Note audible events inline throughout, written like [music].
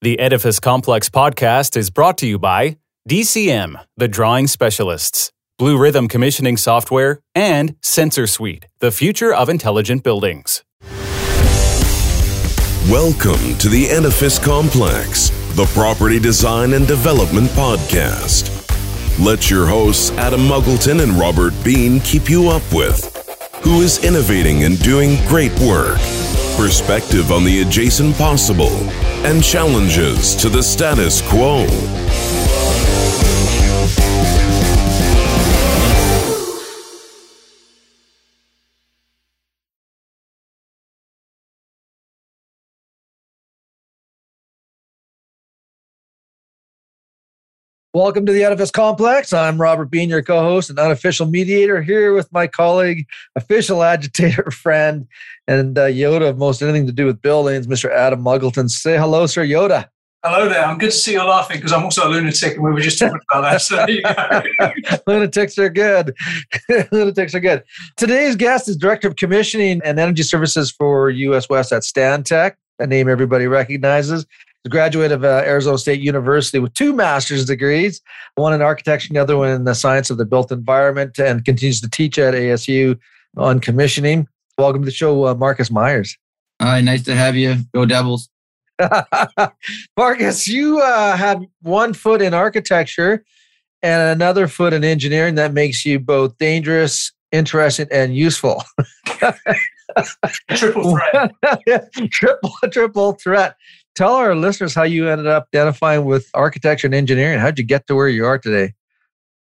The Edifice Complex podcast is brought to you by DCM, the drawing specialists, Bluerithm commissioning software, and Sensor Suite, the future of intelligent buildings. Welcome to the Edifice Complex, the property design and development podcast. Let your hosts Adam Muggleton and Robert Bean keep you up with who is innovating and doing great work, perspective on the adjacent possible, and challenges to the status quo. Welcome to the Edifice Complex. I'm Robert Bean, your co host and unofficial mediator, here with my colleague, official agitator [laughs] friend, and uh, Yoda of most anything to do with buildings, Mr. Adam Muggleton. Say hello, Sir Yoda. Hello there. I'm good to see you laughing because I'm also a lunatic and we were just talking about that. So [laughs] Lunatics are good. [laughs] Lunatics are good. Today's guest is Director of Commissioning and Energy Services for US West at Stantec, a name everybody recognizes a graduate of uh, Arizona State University with two master's degrees, one in architecture, the other one in the science of the built environment, and continues to teach at ASU on commissioning. Welcome to the show, uh, Marcus Myers. Hi, nice to have you. Go Devils. [laughs] [laughs] Marcus, you uh, have one foot in architecture and another foot in engineering. That makes you both dangerous, interesting, and useful. [laughs] triple threat. triple, triple threat tell our listeners how you ended up identifying with architecture and engineering. How'd you get to where you are today?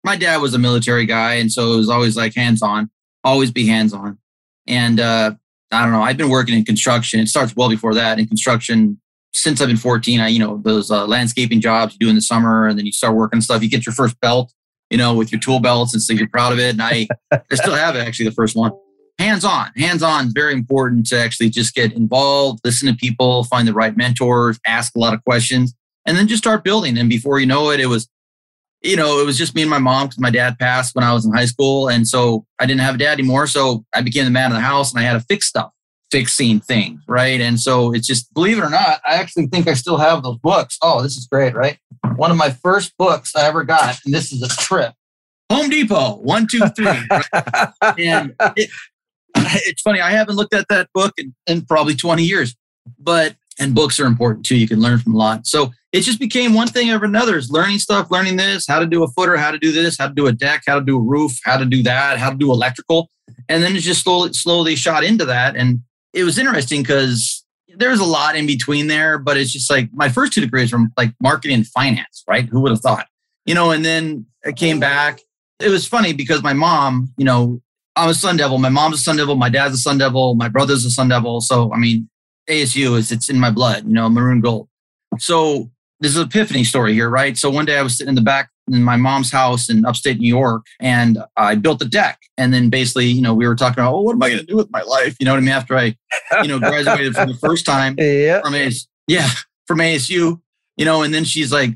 My dad was a military guy, and so it was always like hands on, always be hands on. And uh, I don't know, I've been working in construction. It starts well before that in construction since I've been 14. I, you know, those uh, landscaping jobs you do in the summer, and then you start working stuff. You get your first belt, you know, with your tool belts, and so you're proud of it. And I, I still have it, actually, the first one hands on. Hands on is very important to actually just get involved, listen to people, find the right mentors, ask a lot of questions, and then just start building. And before you know it, it was, you know, it was just me and my mom because my dad passed when I was in high school. And so I didn't have a dad anymore. So I became the man of the house and I had to fix stuff, fixing things. Right. And so it's just, believe it or not, I actually think I still have those books. Oh, this is great. Right. One of my first books I ever got, and this is a trip. Home Depot, one, two, three. Right? [laughs] and it, [laughs] it's funny. I haven't looked at that book in, in probably 20 years, but and books are important too. You can learn from a lot. So it just became one thing over another. Is learning stuff, learning this, how to do a footer, how to do this, how to do a deck, how to do a roof, how to do that, how to do electrical, and then it just slowly, slowly shot into that. And it was interesting because there's a lot in between there, but it's just like my first two degrees were like marketing and finance, right? Who would have thought, you know? And then I came back. It was funny because my mom, you know, I'm a Sun Devil. My mom's a Sun Devil. My dad's a Sun Devil. My brother's a Sun Devil. So, I mean, ASU is it's in my blood, you know, maroon gold. So this is an epiphany story here, right? So one day I was sitting in the back in my mom's house in upstate New York and I built a deck. And then basically, you know, we were talking about, oh, what am I going to do with my life? You know what I mean? After I, you know, graduated for the first time [laughs] yeah. from ASU, yeah, from ASU, you know, and then she's like,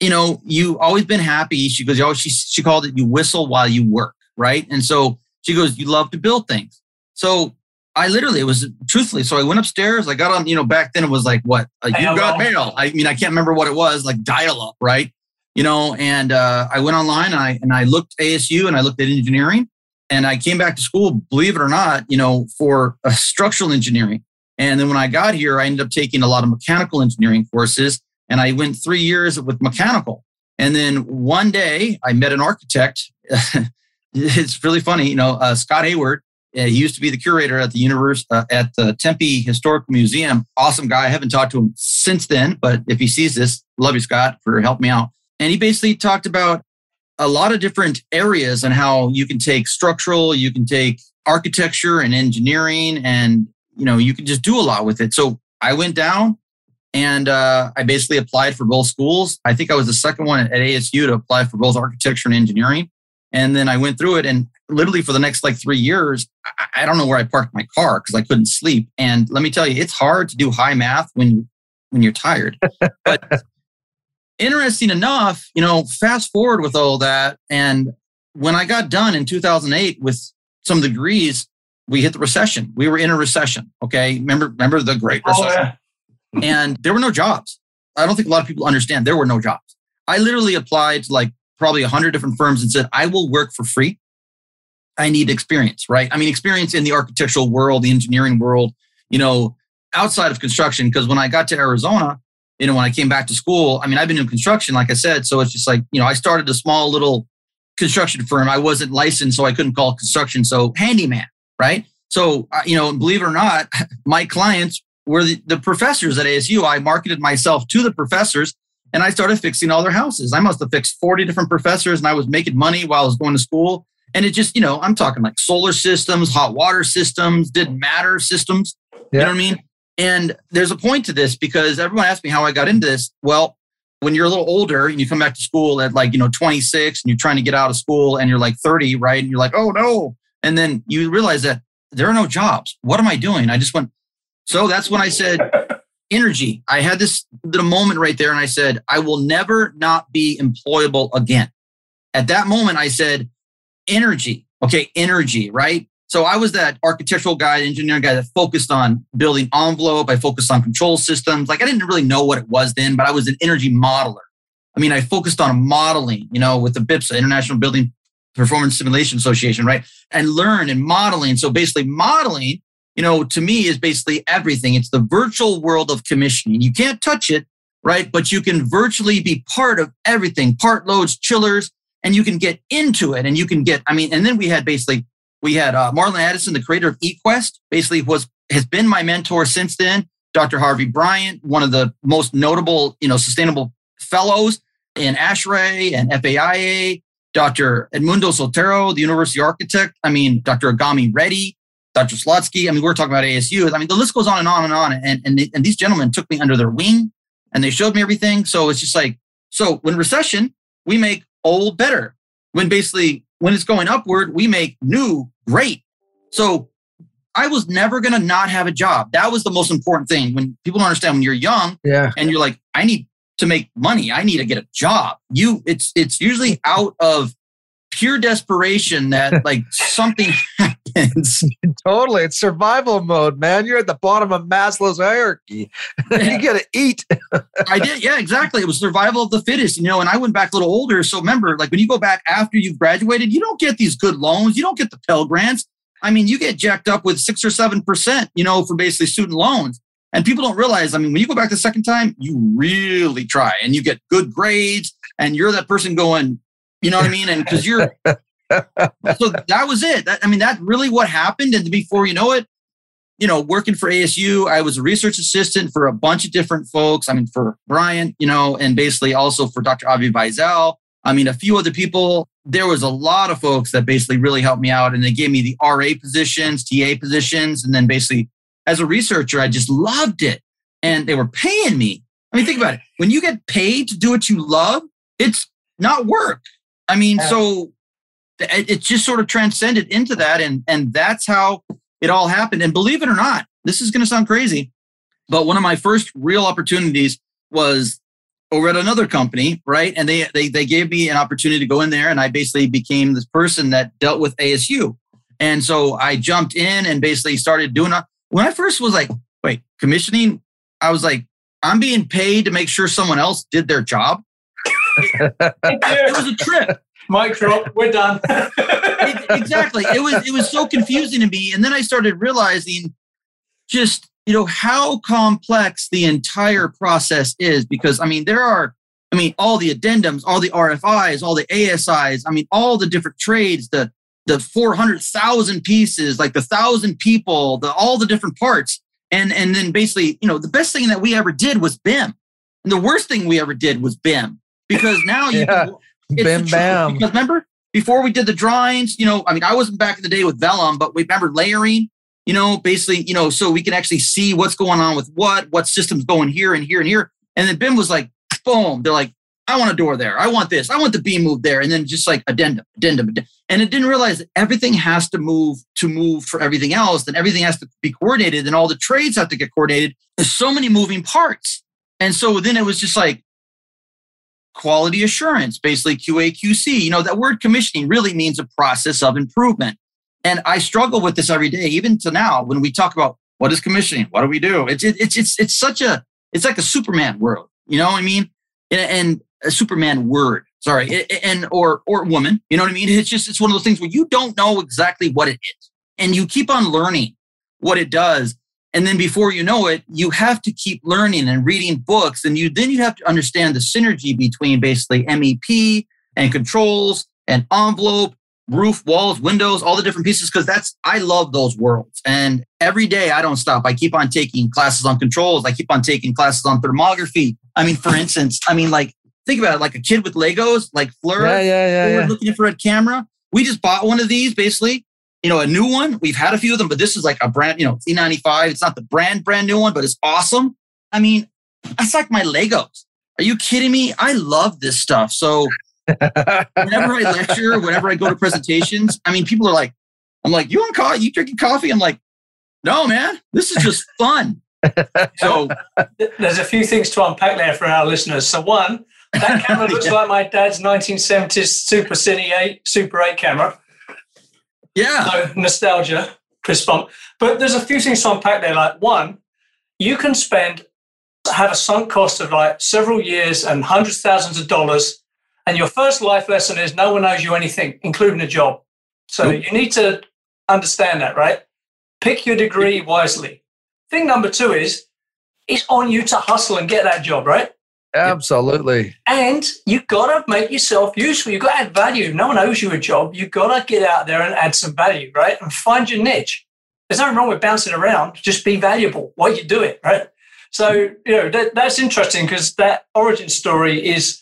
you know, you always been happy. She goes, oh, she, she called it, you whistle while you work. Right. And so she goes, You love to build things. So I literally, it was truthfully. So I went upstairs. I got on, you know, back then it was like what? Uh, you got mail. I mean, I can't remember what it was, like dial up, right? You know, and uh, I went online and I, and I looked ASU and I looked at engineering and I came back to school, believe it or not, you know, for uh, structural engineering. And then when I got here, I ended up taking a lot of mechanical engineering courses and I went three years with mechanical. And then one day I met an architect [laughs] [laughs] it's really funny. You know, uh, Scott Hayward, uh, he used to be the curator at the universe uh, at the Tempe Historical Museum. Awesome guy. I haven't talked to him since then, but if he sees this, love you, Scott, for helping me out. And he basically talked about a lot of different areas and how you can take structural, you can take architecture and engineering, and you know, you can just do a lot with it. So I went down and uh, I basically applied for both schools. I think I was the second one at ASU to apply for both architecture and engineering. And then I went through it and literally for the next like three years, I, don't know where I parked my car because I couldn't sleep. And let me tell you, it's hard to do high math when when you're tired. [laughs] but interesting enough, you know, fast forward with all that. And when I got done in 2008 with some degrees, we hit the recession. We were in a recession. Okay. Remember, remember the great oh, recession. Oh, yeah. and there were no jobs. I don't think a lot of people understand there were no jobs. I literally applied to like probably a hundred different firms and said, I will work for free. I need experience, right? I mean, experience in the architectural world, the engineering world, you know, outside of construction. Because when I got to Arizona, you know, when I came back to school, I mean, I've been in construction, like I said. So it's just like, you know, I started a small little construction firm. I wasn't licensed, so I couldn't call construction. So handyman, right? So, you know, believe it or not, [laughs] my clients were the, the professors at ASU. I marketed myself to the professors and I started fixing all their houses. I must have fixed 40 different professors and I was making money while I was going to school. And it just, you know, I'm talking like solar systems, hot water systems, didn't matter systems. Yeah. You know what I mean? And there's a point to this because everyone asked me how I got into this. Well, when you're a little older and you come back to school at like, you know, 26 and you're trying to get out of school and you're like 30, right? And you're like, oh no. And then you realize that there are no jobs. What am I doing? I just went. So that's when I said, energy. I had this little moment right there and I said, I will never not be employable again. At that moment, I said, energy. Okay, energy, right? So I was that architectural guy, engineering guy that focused on building envelope. I focused on control systems. Like I didn't really know what it was then, but I was an energy modeler. I mean, I focused on modeling, you know, with the IBPSA, International Building Performance Simulation Association, right? And learn and modeling. So basically, modeling, you know, to me is basically everything. It's the virtual world of commissioning. You can't touch it, right? But you can virtually be part of everything, part loads, chillers, and you can get into it. And you can get, I mean, and then we had basically, we had uh, Marlin Addison, the creator of eQuest, basically was has been my mentor since then. Dr. Harvey Bryan, one of the most notable, you know, sustainable fellows in ASHRAE and FAIA. Dr. Edmundo Soltero, the university architect. I mean, Dr. Agami Reddy, Dr. Slotsky. I mean, we're talking about ASU. I mean, the list goes on and on and on. And, and, they, and these gentlemen took me under their wing and they showed me everything. So it's just like, so when recession, we make old better. When basically, when it's going upward, we make new great. So I was never going to not have a job. That was the most important thing. When people don't understand when you're young yeah. and you're like, I need to make money. I need to get a job. You, it's it's usually [laughs] out of pure desperation that [laughs] like something happens. [laughs] totally, it's survival mode, man. You're at the bottom of Maslow's hierarchy. [laughs] you got to eat. I did, yeah, exactly. It was survival of the fittest, you know. And I went back a little older, so remember, like when you go back after you've graduated, you don't get these good loans. You don't get the Pell grants. I mean, you get jacked up with six or seven percent, you know, for basically student loans. And people don't realize, I mean, when you go back the second time, you really try and you get good grades and you're that person going, you know what I mean? And because you're, [laughs] so that was it. That, I mean, that's really what happened. And before you know it, you know, working for ASU, I was a research assistant for a bunch of different folks. I mean, for Brian, you know, and basically also for Dr. Avi Wiezel. I mean, a few other people. There was a lot of folks that basically really helped me out and they gave me the RA positions, TA positions, and then basically as a researcher, I just loved it. And they were paying me. I mean, think about it. When you get paid to do what you love, it's not work. I mean, yeah. so it, it just sort of transcended into that. And, and that's how it all happened. And believe it or not, this is going to sound crazy, but one of my first real opportunities was over at another company, right? And they, they, they gave me an opportunity to go in there and I basically became this person that dealt with ASU. And so I jumped in and basically started doing a, when I first was like, wait, commissioning, I was like, I'm being paid to make sure someone else did their job. It, it was a trip. Mike drop. We're done. [laughs] it, exactly. It was it was so confusing to me, and then I started realizing just you know how complex the entire process is. Because I mean, there are I mean all the addendums, all the RFIs, all the ASIs. I mean, all the different trades, the the 400,000 pieces, like the thousand people, the, all the different parts. And, and then basically, you know, the best thing that we ever did was BIM. And the worst thing we ever did was BIM because now you [laughs] yeah. can, BIM bam. Because remember, before we did the drawings, you know, I mean, I wasn't back in the day with Vellum, but we remember layering, you know, basically, you know, so we can actually see what's going on with what, what systems going here and here and here. And then BIM was like, boom, they're like, I want a door there. I want this. I want the beam moved there. And then just like addendum, addendum, addendum. And it didn't realize that everything has to move to move for everything else. Then everything has to be coordinated and all the trades have to get coordinated. There's so many moving parts. And so then it was just like quality assurance, basically QA, QC. You know, that word commissioning really means a process of improvement. And I struggle with this every day, even to now when we talk about what is commissioning? What do we do? It's, it's, it's, it's such a, it's like a Superman world You know what I mean? And, and a Superman word, sorry, and or or woman. You know what I mean? It's just it's one of those things where you don't know exactly what it is, and you keep on learning what it does. And then before you know it, you have to keep learning and reading books, and you then you have to understand the synergy between basically MEP and controls and envelope roof, walls, windows, all the different pieces, because that's, I love those worlds. And every day I don't stop. I keep on taking classes on controls. I keep on taking classes on thermography. I mean, for instance, I mean, like, think about it like a kid with Legos, like FLIR, yeah, yeah, yeah, yeah. looking for a camera. We just bought one of these basically, you know, a new one. We've had a few of them, but this is like a brand, you know, E95. It's not the brand, brand new one, but it's awesome. I mean, that's like my Legos. Are you kidding me? I love this stuff. So [laughs] whenever I lecture, whenever I go to presentations, I mean, people are like, I'm like, you want coffee? You drinking coffee? I'm like, no, man, this is just fun. So there's a few things to unpack there for our listeners. So one, that camera [laughs] looks yeah. like my dad's 1970s Super Cine 8, Super 8 camera. Yeah. So nostalgia, fist bump. But there's a few things to unpack there. Like one, you can spend, have a sunk cost of like several years and hundreds of thousands of dollars and your first life lesson is no one owes you anything, including a job. So nope. you need to understand that, right? Pick your degree wisely. Thing number two is it's on you to hustle and get that job, right? Absolutely. And you gotta make yourself useful. You've gotta add value. No one owes you a job. You've gotta get out there and add some value, right? And find your niche. There's nothing wrong with bouncing around. Just be valuable while you do it, right? So you know that, that's interesting because that origin story is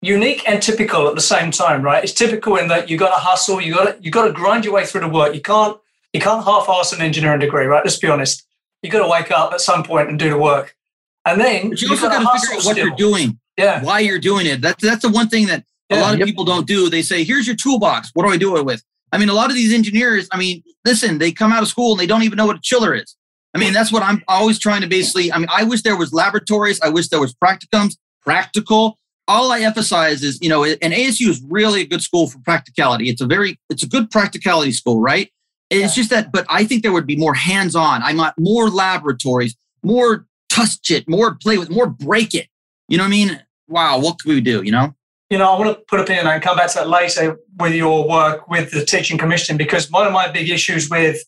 unique and typical at the same time, right? It's typical in that you got to hustle, you got to you got to grind your way through the work. You can't you can't half-ass an engineering degree, right? Let's be honest. You got to wake up at some point and do the work, and then but you also got to figure out what still. you're doing, yeah, why you're doing it. That's that's the one thing that yeah, a lot of yep. people don't do. They say, "Here's your toolbox. What do I do it with?" I mean, a lot of these engineers. I mean, listen, they come out of school and they don't even know what a chiller is. I mean, that's what I'm always trying to basically. I mean, I wish there was laboratories. I wish there was practicums, practical all I emphasize is, you know, and ASU is really a good school for practicality. It's a very, it's a good practicality school, right? It's just that, but I think there would be more hands-on. I want more laboratories, more touch it, more play with, more break it. You know what I mean? Wow, what can we do? You know? You know, I want to put a pin and come back to that later with your work with the teaching commission because one of my big issues with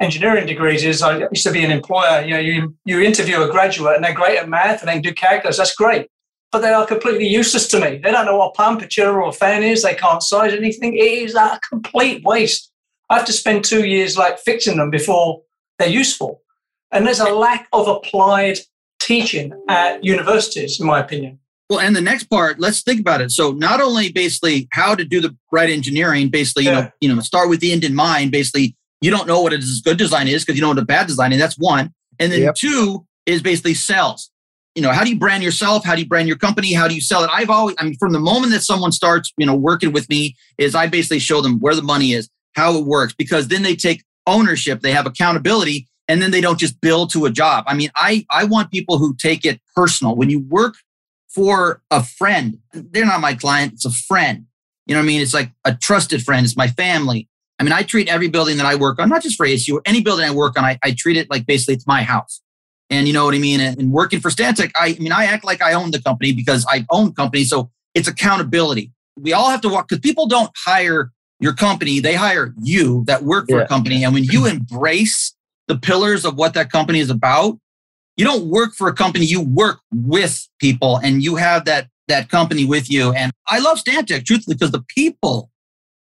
engineering degrees is I used to be an employer. You know, you you interview a graduate and they're great at math and they can do calculus. That's great but they are completely useless to me. They don't know what a pump, a chiller, or fan is. They can't size anything. It is a complete waste. I have to spend two years like fixing them before they're useful. And there's a lack of applied teaching at universities, in my opinion. Well, and the next part, let's think about it. So not only basically how to do the right engineering, basically, you know, you know, start with the end in mind. Basically, you don't know what a good design is because you don't know what a bad design is. That's one. And then yep. two is basically sales you know, how do you brand yourself? How do you brand your company? How do you sell it? I've always, I mean, from the moment that someone starts, you know, working with me, is I basically show them where the money is, how it works, because then they take ownership, they have accountability, and then they don't just bill to a job. I mean, I I want people who take it personal. When you work for a friend, they're not my client; it's a friend. You know what I mean? It's like a trusted friend. It's my family. I mean, I treat every building that I work on, not just for ASU, any building I work on, I, I treat it like basically it's my house. And you know what I mean? And, working for Stantec, I, I mean, I act like I own the company because I own company. So it's accountability. We all have to walk because people don't hire your company, they hire you that work for yeah. a company. And when you [clears throat] embrace the pillars of what that company is about, you don't work for a company, you work with people and you have that that company with you. And I love Stantec, truthfully, because the people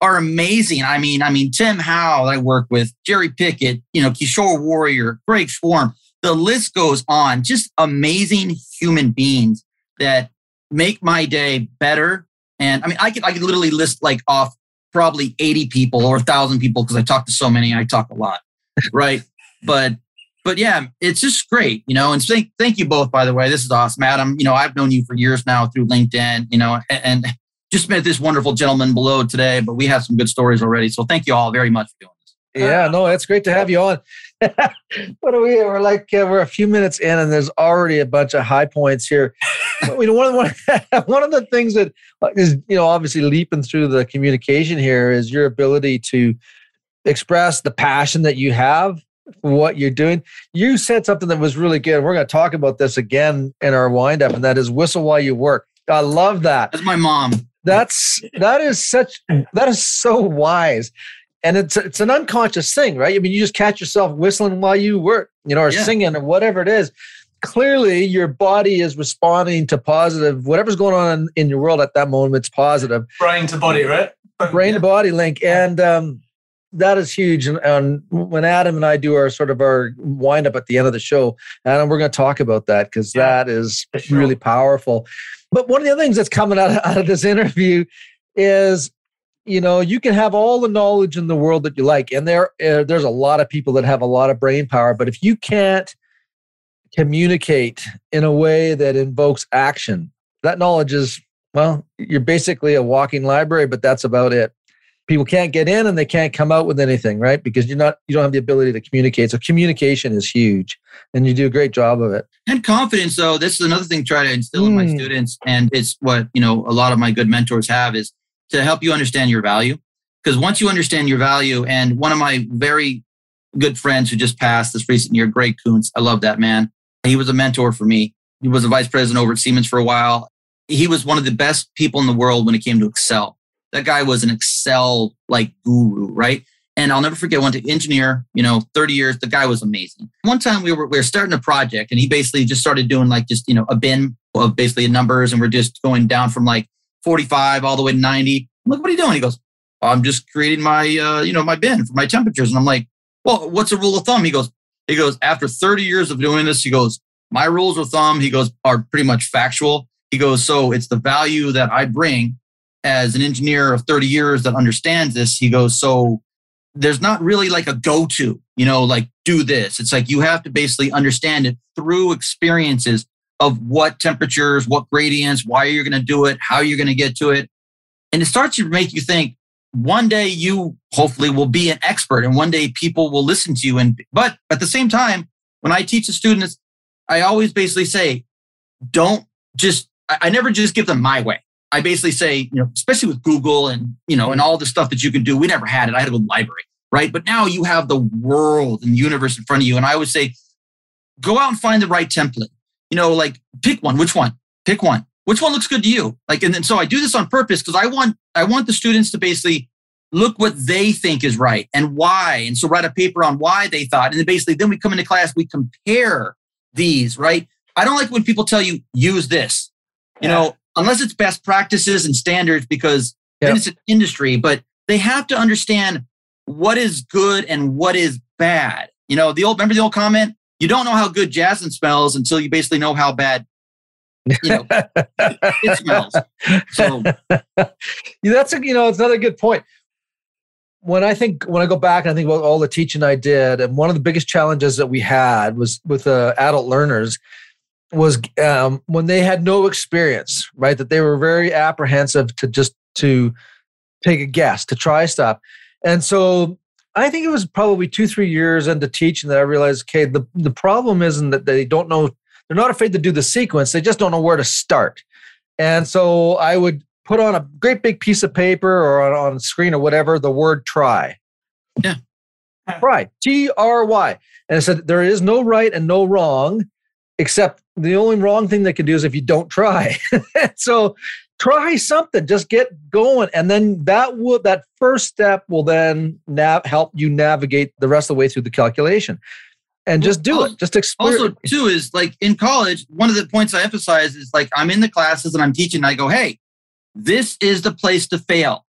are amazing. I mean, I mean, Tim Howe, I work with, Jerry Pickett, you know, Kishore Warrior, Greg Schwarm the list goes on. Just amazing human beings that make my day better. And I mean, I could I could literally list like off probably 80 people or a thousand people because I talk to so many. I talk a lot, [laughs] right? But but yeah, it's just great, you know. And thank thank you both, by the way. This is awesome, Adam. You know, I've known you for years now through LinkedIn, you know, and, and just met this wonderful gentleman below today. But we have some good stories already. So thank you all very much for doing this. Yeah, no, it's great to have you on. [laughs] what are we? We're like uh, we're a few minutes in, and there's already a bunch of high points here. you know, one, one, [laughs] one of the things that uh, is you know obviously leaping through the communication here is your ability to express the passion that you have what you're doing. You said something that was really good. We're going to talk about this again in our wind up, and that is whistle while you work. I love that. That's my mom. That's that is such that is so wise. And it's it's an unconscious thing, right? I mean, you just catch yourself whistling while you work, you know, or Yeah. singing or whatever it is. Clearly, your body is responding to positive, whatever's going on in your world at that moment, it's positive Brain to body, right? But- brain to body link and um, that is huge and, and when adam and i do our sort of our wind up at the end of the show adam we're going to talk about that because Yeah, that is sure. really powerful but one of the other things that's coming out of, [laughs] out of this interview is you know you can have all the knowledge in the world that you like and there uh, there's a lot of people that have a lot of brain power but if you can't communicate in a way that invokes action that knowledge is well you're basically a walking library but that's about it people can't get in and they can't come out with anything right because you're not you don't have the ability to communicate so communication is huge and you do a great job of it And confidence, though, this is another thing to try to instill in my Mm. students. And it's what, you know, a lot of my good mentors have is to help you understand your value. Because once you understand your value, and one of my very good friends who just passed this recent year, Greg Kuntz, I love that man. He was a mentor for me. He was a vice president over at Siemens for a while. He was one of the best people in the world when it came to Excel. That guy was an Excel like guru, right? And I'll never forget one to engineer, you know, 30 years, the guy was amazing. One time we were we were starting a project and he basically just started doing like just, you know, a bin of basically numbers and we're just going down from like 45 all the way to 90. I'm like, what are you doing? He goes, I'm just creating my uh, you know, my bin for my temperatures. And I'm like, well, what's a rule of thumb? He goes, he goes, after 30 years of doing this, he goes, my rules of thumb, he goes, are pretty much factual. He goes, so it's the value that I bring as an engineer of 30 years that understands this. He goes, so there's not really like a go to, you know, like do this. It's like you have to basically understand it through experiences of what temperatures, what gradients, why you're going to do it, how you're going to get to it. And it starts to make you think one day you hopefully will be an expert and one day people will listen to you. And, but at the same time, when I teach the students, I always basically say, don't just, I, I never just give them my way. I basically say, you know, especially with Google and, you know, and all the stuff that you can do. We never had it. I had a go to the library, right? But now you have the world and the universe in front of you. And I always say, go out and find the right template. You know, like pick one. Which one? Pick one. Which one looks good to you? Like, and then so I do this on purpose because I want I want the students to basically look what they think is right and why. And so write a paper on why they thought. And then basically then we come into class, we compare these, right? I don't like when people tell you use this. You know, unless it's best practices and standards because then it's an industry, but they have to understand what is good and what is bad. You know, the old remember the old comment, you don't know how good jasmine smells until you basically know how bad you know [laughs] it smells. So [laughs] Yeah, that's a, you know it's another good point when i think when i go back and i think about all the teaching i did and one of the biggest challenges that we had was with uh, adult learners was um, when they had no experience right that they were very apprehensive to just to take a guess to try stuff and so i think it was probably two three years into teaching that i realized okay the, the problem isn't that they don't know they're not afraid to do the sequence they just don't know where to start and so I would put on a great big piece of paper or on, on screen or whatever the word try. Yeah. Try. T R Y. And I said, there is no right and no wrong, except the only wrong thing they can do is if you don't try. [laughs] so try something, just get going. And then that will that first step will then nav- help you navigate the rest of the way through the calculation. And just do Also- it. Just experience. also too is like in college, one of the points I emphasize is like I'm in the classes and I'm teaching, and I go, hey, this is the place to fail.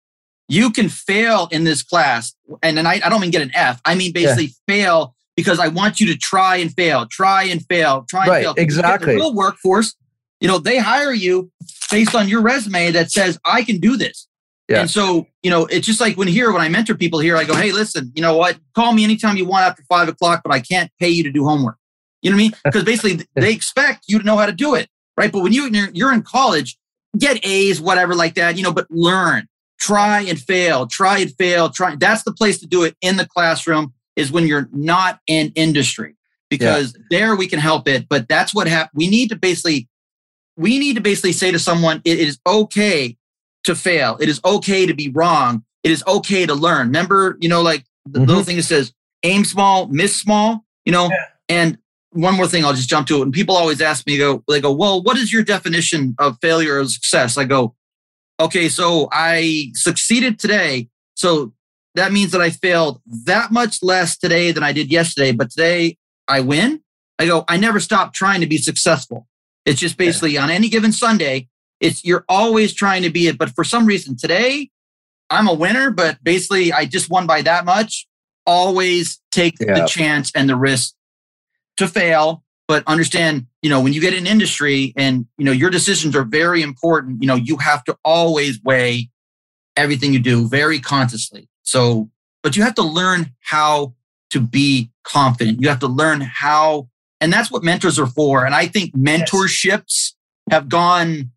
You can fail in this class. And then I, I don't mean get an F. I mean basically fail because I want you to try and fail, try and fail, try and Right, fail. Exactly. The real workforce, you know, they hire you based on your resume that says, I can do this. Yeah. And so, you know, it's just like when here, when I mentor people here, I go, hey, listen, you know what? Call me anytime you want after five o'clock, but I can't pay you to do homework. You know what I mean? [laughs] Because basically they expect you to know how to do it, right? But when you, you're, you're in college, get A's, whatever like that, you know, but learn, try and fail, try and fail, try. That's the place to do it in the classroom is when you're not in industry because there we can help it. But that's what happened. We need to basically, we need to basically say to someone, it is okay to fail. It is okay to be wrong. It is okay to learn. Remember, you know, like the Mhm. little thing that says, aim small, miss small, you know. Yeah. And one more thing, I'll just jump to it. And people always ask me, go, they go, well, what is your definition of failure or success? I go, okay, so I succeeded today. So that means that I failed that much less today than I did yesterday, but today I win. I go, I never stop trying to be successful. It's just basically yeah. on any given Sunday, it's you're always trying to be it. But for some reason today, I'm a winner, but basically I just won by that much. Always take yeah. the chance and the risk to fail, but understand, you know, when you get in industry and, you know, your decisions are very important, you know, you have to always weigh everything you do very consciously. So, but you have to learn how to be confident. You have to learn how, and that's what mentors are for. And I think mentorships have gone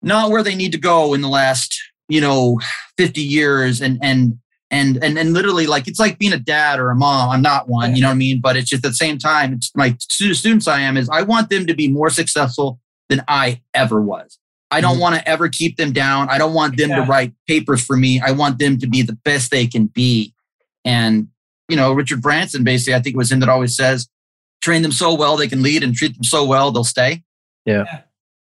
not where they need to go in the last you know 50 years. And and and and and literally like it's like being a dad or a mom. I'm not one you know what i mean? But it's just at the same time it's my students i am is i want them to be more successful than i ever was i don't mm-hmm. want to ever keep them down i don't want them yeah. to write papers for me i want them to be the best they can be and you know richard branson basically i think it was him that always says train them so well they can lead and treat them so well they'll stay yeah. yeah.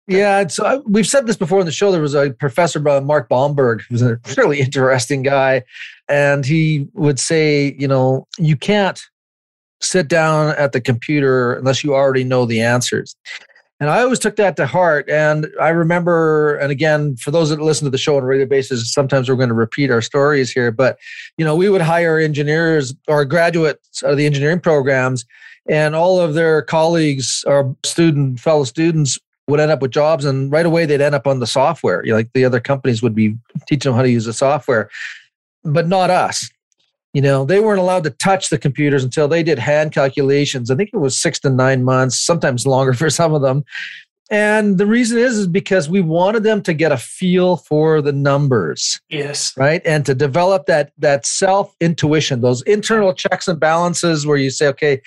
Yeah, it's, uh, we've said this before on the show. There was a professor, by Mark Bomberg, who's a [laughs] really interesting guy, and he would say, you know, you can't sit down at the computer unless you already know the answers. And I always took that to heart. And I remember, and again, for those that listen to the show on a regular basis, sometimes we're going to repeat our stories here. But you know, we would hire engineers or graduates of the engineering programs, and all of their colleagues or student fellow students would end up with jobs and right away they'd end up on the software you know, like the other companies would be teaching them how to use the software but not us you know they weren't allowed to touch the computers until they did hand calculations. I think it was six to nine months sometimes longer [laughs] for some of them. And the reason is is because we wanted them to get a feel for the numbers yes. right? And to develop that that self intuition those internal checks and balances where you say okay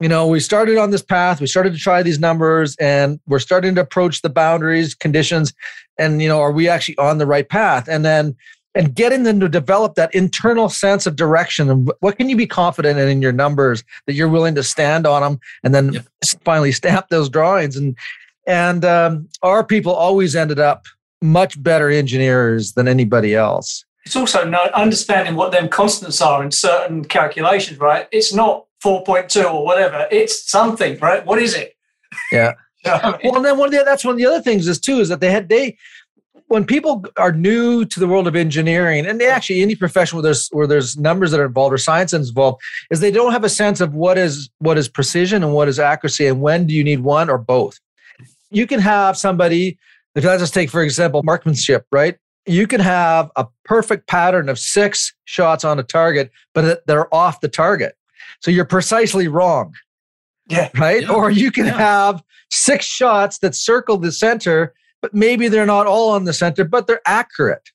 you know, we started on this path, we started to try these numbers, and we're starting to approach the boundaries, conditions, and, you know, are we actually on the right path? And then, and getting them to develop that internal sense of direction and what can you be confident in in your numbers that you're willing to stand on them and then yep. [laughs] finally stamp those drawings and and um, our people always ended up much better engineers than anybody else it's also not understanding what them constants are in certain calculations right it's not 4.2 or whatever. It's something, right? What is it? Yeah. [laughs] you know I mean? Well, and then one of the, that's one of the other things is too is that they had they when people are new to the world of engineering and they actually any profession where there's where there's numbers that are involved or science involved is they don't have a sense of what is what is precision and what is accuracy and when do you need one or both you can have somebody let's just take for example marksmanship right you can have a perfect pattern of six shots on a target but they're off the target so you're precisely wrong. Yeah. Right. Yeah. Or you can yeah. have six shots that circle the center, but maybe they're not all on the center, but they're accurate.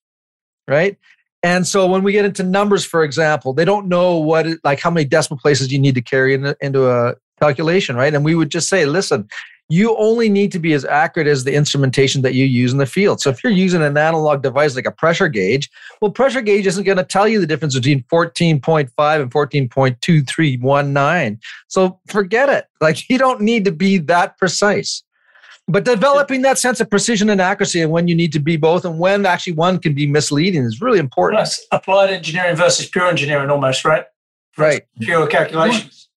Right. And so when we get into numbers, for example, they don't know what, like how many decimal places you need to carry in, into a calculation. Right. And we would just say, listen, you only need to be as accurate as the instrumentation that you use in the field. So if you're using an analog device like a pressure gauge, well, pressure gauge isn't going to tell you the difference between 14.5 and 14.2319. So forget it. Like [laughs] you don't need to be that precise. But developing that sense of precision and accuracy and when you need to be both and when actually one can be misleading is really important. Plus applied engineering versus pure engineering almost, right? Right. Pure calculations.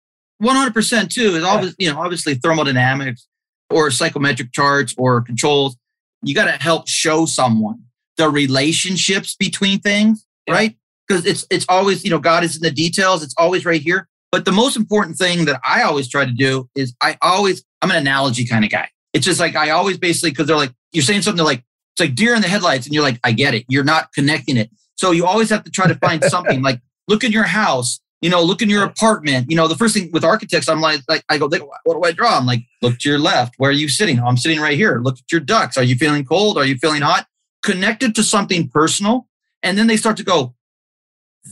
100% too is obviously, you know, obviously thermodynamics, or psychrometric charts or controls. You got to help show someone the relationships between things, yeah. right? Because it's it's always, you know, God is in the details. It's always right here. But the most important thing that I always try to do is I always I'm an analogy kind of guy. It's just like I always basically because they're like you're saying something like it's like deer in the headlights, and you're like I get it. You're not connecting it. So you always have to try to find something like look in your house you know, look in your apartment. You know, the first thing with architects, I'm like, like I go, what do I draw? I'm like, look to your left. Where are you sitting? Oh, I'm sitting right here. Look at your ducts. Are you feeling cold? Are you feeling hot? Connected to something personal. And then they start to go,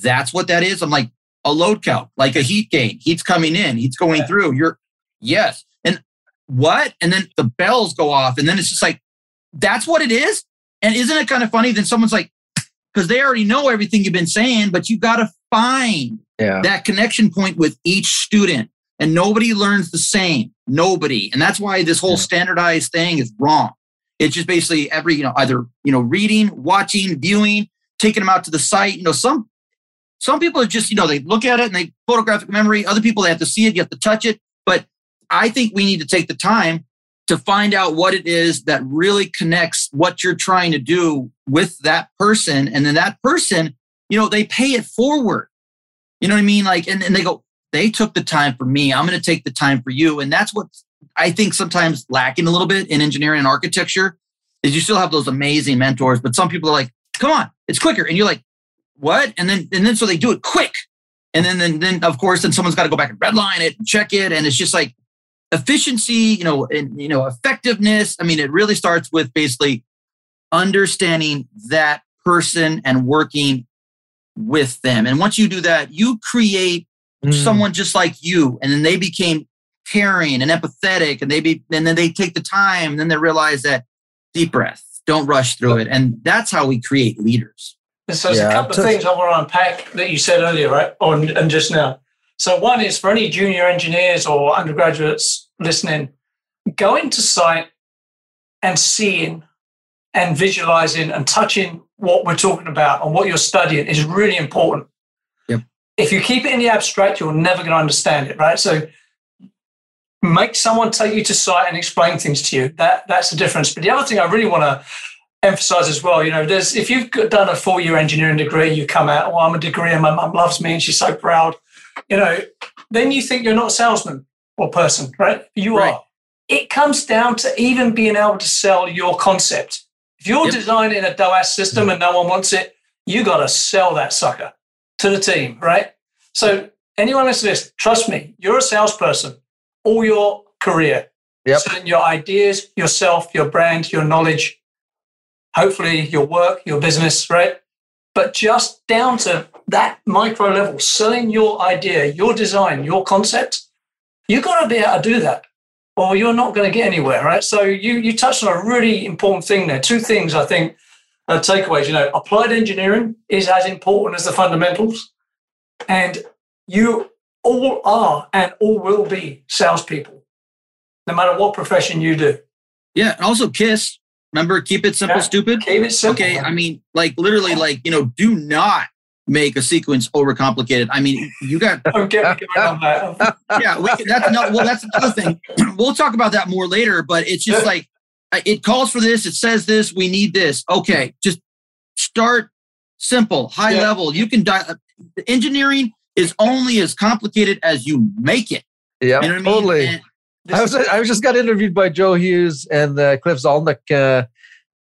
that's what that is. I'm like, a load count, like a heat gain. Heat's coming in, heat's going yeah. through. You're, yes. What? And then the bells go off. And then it's just like, that's what it is. And isn't it kind of funny? Then someone's like, because they already know everything you've been saying, but you got to find Yeah. that connection point with each student and nobody learns the same nobody and that's why this whole Yeah. standardized thing is wrong it's just basically every you know either you know reading watching viewing taking them out to the site you know some some people are just you know they look at it and they photographic memory other people they have to see it you have to touch it but i think we need to take the time to find out what it is that really connects what you're trying to do with that person. And then that person you know they pay it forward. You know what i mean? Like and, and they go they took the time for me. I'm going to take the time for you. And that's what i think sometimes lacking a little bit in engineering and architecture is you still have those amazing mentors but some people are like come on it's quicker. And you're like what? And then and then so they do it quick. And then then, then of course then someone's got to go back and redline it and check it. And it's just like efficiency you know and you know effectiveness i mean it really starts with basically understanding that person and working with them and once you do that you create Mm. someone just like you and then they became caring and empathetic and they be and then they take the time and then they realize that deep breath don't rush through it and that's how we create leaders So there's Yeah, a couple of things I want to unpack that you said earlier, right? On and just now. So one is for any junior engineers or undergraduates listening, going to site and seeing and visualizing and touching what we're talking about and what you're studying is really important. Yep. If you keep it in the abstract, you're never going to understand it, right? So make someone take you to site and explain things to you. That that's the difference. But the other thing I really want to emphasize as well, you know, there's if you've done a four-year engineering degree, you come out, oh, I'm a degree and my mum loves me and she's so proud, you know, then you think you're not a salesman or person, right? You Right. are. It comes down to even being able to sell your concept. If you're Yep. designing a DOAS system and no one wants it, you got to sell that sucker to the team, right? So anyone listening to this, trust me, you're a salesperson all your career. Yep. Your ideas, yourself, your brand, your knowledge, hopefully your work, your business, right? But just down to that micro level, selling your idea, your design, your concept, you've got to be able to do that or you're not going to get anywhere, right? So you, you touched on a really important thing there. Two things I think are takeaways. You know, applied engineering is as important as the fundamentals. And you all are and all will be salespeople, no matter what profession you do. yeah and also kiss remember keep it simple Yeah. stupid Keep it simple. okay i mean like literally like you know do not make a sequence overcomplicated i mean you got Don't get on that. [laughs] yeah, we can, that's not, well, that's another thing. [clears throat] We'll talk about that more later, but it's just like uh, it calls for this, it says this, we need this. Okay, just start simple, high Yeah. level. You can die. uh, engineering is only as complicated as you make it. Yeah, You know what I mean? totally. I was I was just got interviewed by Joe Hughes and uh, Cliff Zolnick uh,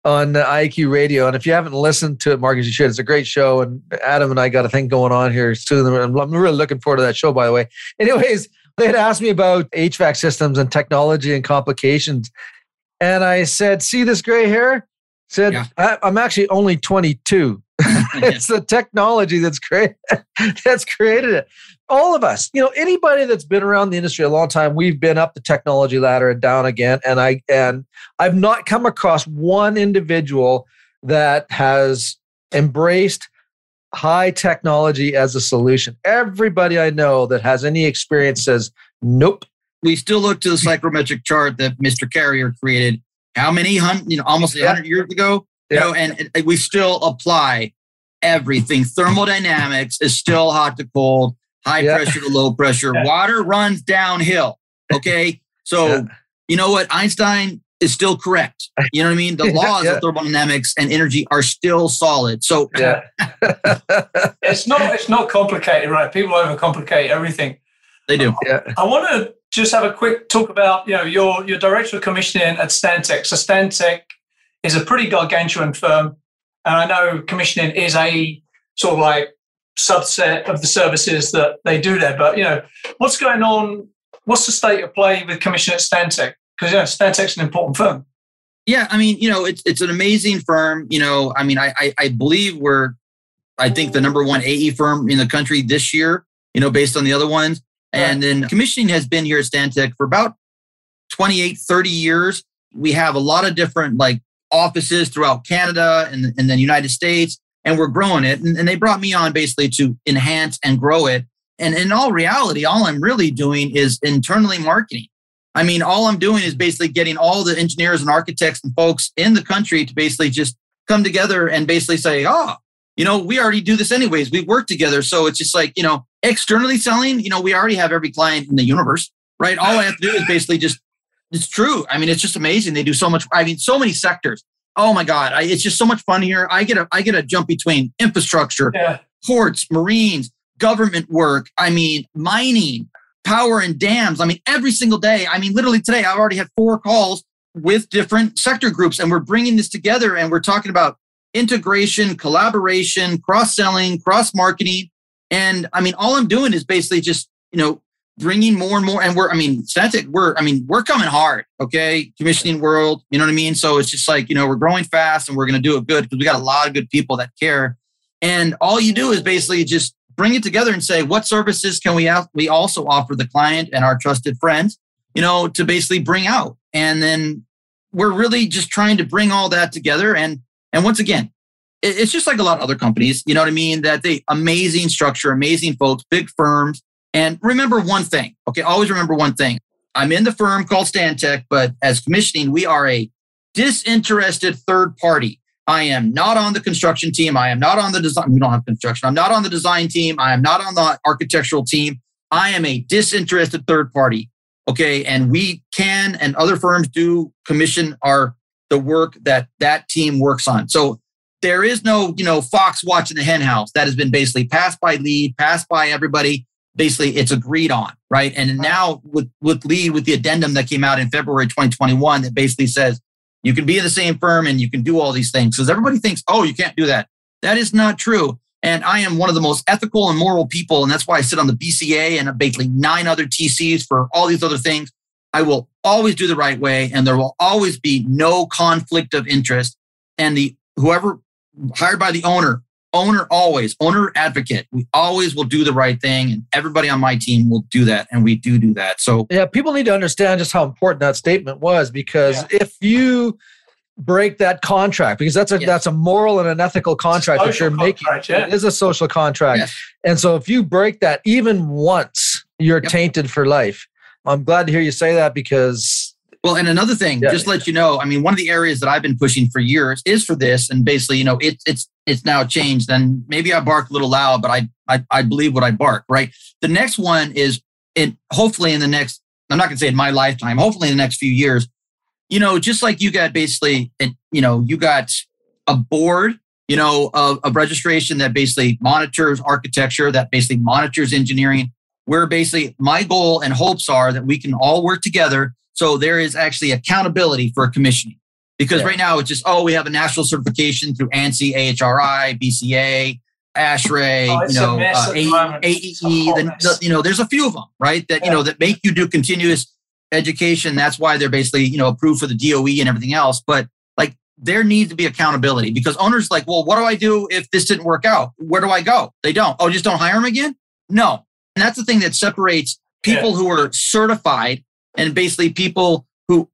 on IQ Radio, and if you haven't listened to it, Marcus, you should. It's a great show, and Adam and I got a thing going on here soon. I'm I'm really looking forward to that show, by the way. [laughs] Anyways, they had asked me about HVAC systems and technology and complications, and I said, "See this gray hair?" Said, Yeah. I, "I'm actually only 22." [laughs] it's the technology that's created [laughs] that's created it. All of us, you know, anybody that's been around the industry a long time, we've been up the technology ladder and down again. And I and I've not come across one individual that has embraced high technology as a solution. Everybody I know that has any experience says, nope. we still look to the psychrometric chart that Mr. Carrier created how many hundred, you know, almost Yeah. 100 years ago, you Yeah. know, and, and we still apply everything. Thermodynamics is still hot to cold, high Yeah. pressure to low pressure. Yeah. Water runs downhill. Okay. So, Yeah. you know what? Einstein is still correct. You know what I mean? The [laughs] laws yeah. of thermodynamics and energy are still solid. So, Yeah. [laughs] It's not it's not complicated, right? People overcomplicate everything. they do. yeah. I want to just have a quick talk about, you know, your your director of commissioning at Stantec. So Stantec is a pretty gargantuan firm, and I know commissioning is a sort of like subset of the services that they do there. But you know, what's going on? What's the state of play with commissioning at Stantec? Because you know, Stantec's an important firm. Yeah, I mean, you know, it's it's an amazing firm. You know, I mean, I I, I believe we're, I think the number one AE firm in the country this year. You know, based on the other ones, and then commissioning has been here at Stantec for about 28, 30 years. We have a lot of different like offices throughout Canada and and the United States, and we're growing it. And, and they brought me on basically to enhance and grow it. And in all reality, all I'm really doing is internally marketing. I mean, all I'm doing is basically getting all the engineers and architects and folks in the country to basically just come together and basically say, oh, you know, we already do this anyways. We work together. So it's just like, you know, externally selling, you know, we already have every client in the universe, right? All I have to do is basically just, it's true. I mean, it's just amazing. They do so much. I mean, so many sectors. Oh my God. I, it's just so much fun here. I get a, I get a jump between infrastructure, yeah. ports, marines, government work. I mean, mining, power and dams. I mean, every single day. I mean, literally today, I've already had four calls with different sector groups and we're bringing this together and we're talking about integration, collaboration, cross selling, cross marketing. And I mean, all I'm doing is basically just, you know, bringing more and more. And we're, I mean, that's it we're, I mean, we're coming hard. Okay. Commissioning world, you know what I mean? So it's just like, you know, we're growing fast and we're going to do it good because we got a lot of good people that care. And all you do is basically just bring it together and say, what services can we, have, we also offer the client and our trusted friends, you know, to basically bring out. And then we're really just trying to bring all that together. And, and once again, it's just like a lot of other companies, you know what I mean? That they amazing structure, amazing folks, big firms. And remember one thing. Okay. Always remember one thing. I'm in the firm called Stantec, but as commissioning, we are a disinterested third party. I am not on the construction team. I am not on the design. We don't have construction. I'm not on the design team. I am not on the architectural team. I am a disinterested third party. Okay. And we can, and other firms do commission our, the work that that team works on. So there is no, you know, fox watching the hen house that has been basically passed by LEED, passed by everybody. Basically, it's agreed on, right? And now with, with LEED, with the addendum that came out in February 2021, that basically says you can be in the same firm and you can do all these things. Because everybody thinks, oh, you can't do that. That is not true. And I am one of the most ethical and moral people. And that's why I sit on the BCA and basically nine other TCs for all these other things. I will always do the right way and there will always be no conflict of interest. And the whoever hired by the owner, owner always, owner advocate. We always will do the right thing. And everybody on my team will do that. And we do do that. So, yeah, people need to understand just how important that statement was because yeah. if you, break that contract because that's a yes. that's a moral and an ethical contract that you're making. Yeah. It is a social contract. Yes. And so if you break that even once, you're yep. tainted for life. I'm glad to hear you say that because well, and another thing, yeah. just let you know, I mean, one of the areas that I've been pushing for years is for this, and basically, you know, it's it's it's now changed. And maybe I bark a little loud, but I I, I believe what I bark. Right. The next one is, in hopefully in the next, I'm not going to say in my lifetime, hopefully in the next few years, you know, just like you got basically, and you know, you got a board, you know, of, of registration that basically monitors architecture, that basically monitors engineering. Where basically my goal and hopes are that we can all work together so there is actually accountability for commissioning. Because yeah. right now it's just, oh, we have a national certification through ANSI, AHRI, BCA, ASHRAE, oh, you know, uh, AEE, the, the, you know, there's a few of them, right? That, yeah. you know, that make you do continuous education. That's why they're basically, you know, approved for the DOE and everything else. But like there needs to be accountability because owners like, well, what do I do if this didn't work out? Where do I go? They don't. Oh, just don't hire them again? No. And that's the thing that separates people yeah. who are certified and basically people who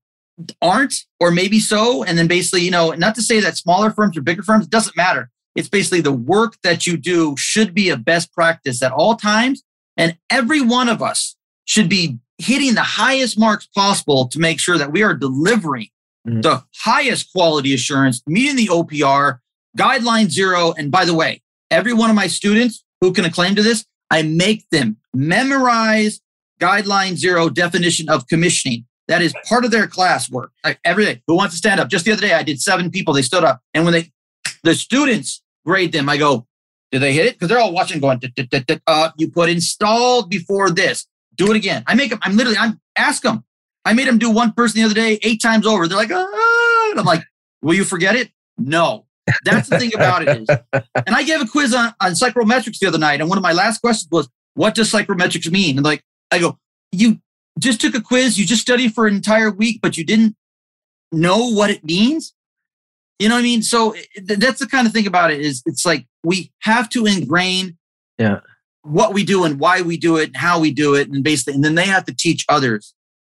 aren't or maybe so and then basically you know not to say that smaller firms or bigger firms doesn't matter it's basically the work that you do should be a best practice at all times and every one of us should be hitting the highest marks possible to make sure that we are delivering mm-hmm. the highest quality assurance meeting the opr guideline zero and by the way every one of my students who can acclaim to this i make them memorize guideline zero definition of commissioning. That is part of their class work. Like every day, who wants to stand up? Just the other day, I did seven people. They stood up, and when they, the students grade them, I go, "Did they hit it?" Because they're all watching, going, uh, "You put installed before this. Do it again." I make them. I'm literally. I'm ask them. I made them do one person the other day eight times over. They're like, ah. I'm like, "Will you forget it?" No. That's the thing about it is. And I gave a quiz on, on psychrometrics the other night, and one of my last questions was, "What does psychrometrics mean?" And like, I go, you just took a quiz, you just studied for an entire week, but you didn't know what it means. You know what I mean? So that's the kind of thing about it is it's like we have to ingrain yeah. what we do and why we do it and how we do it. And basically, and then they have to teach others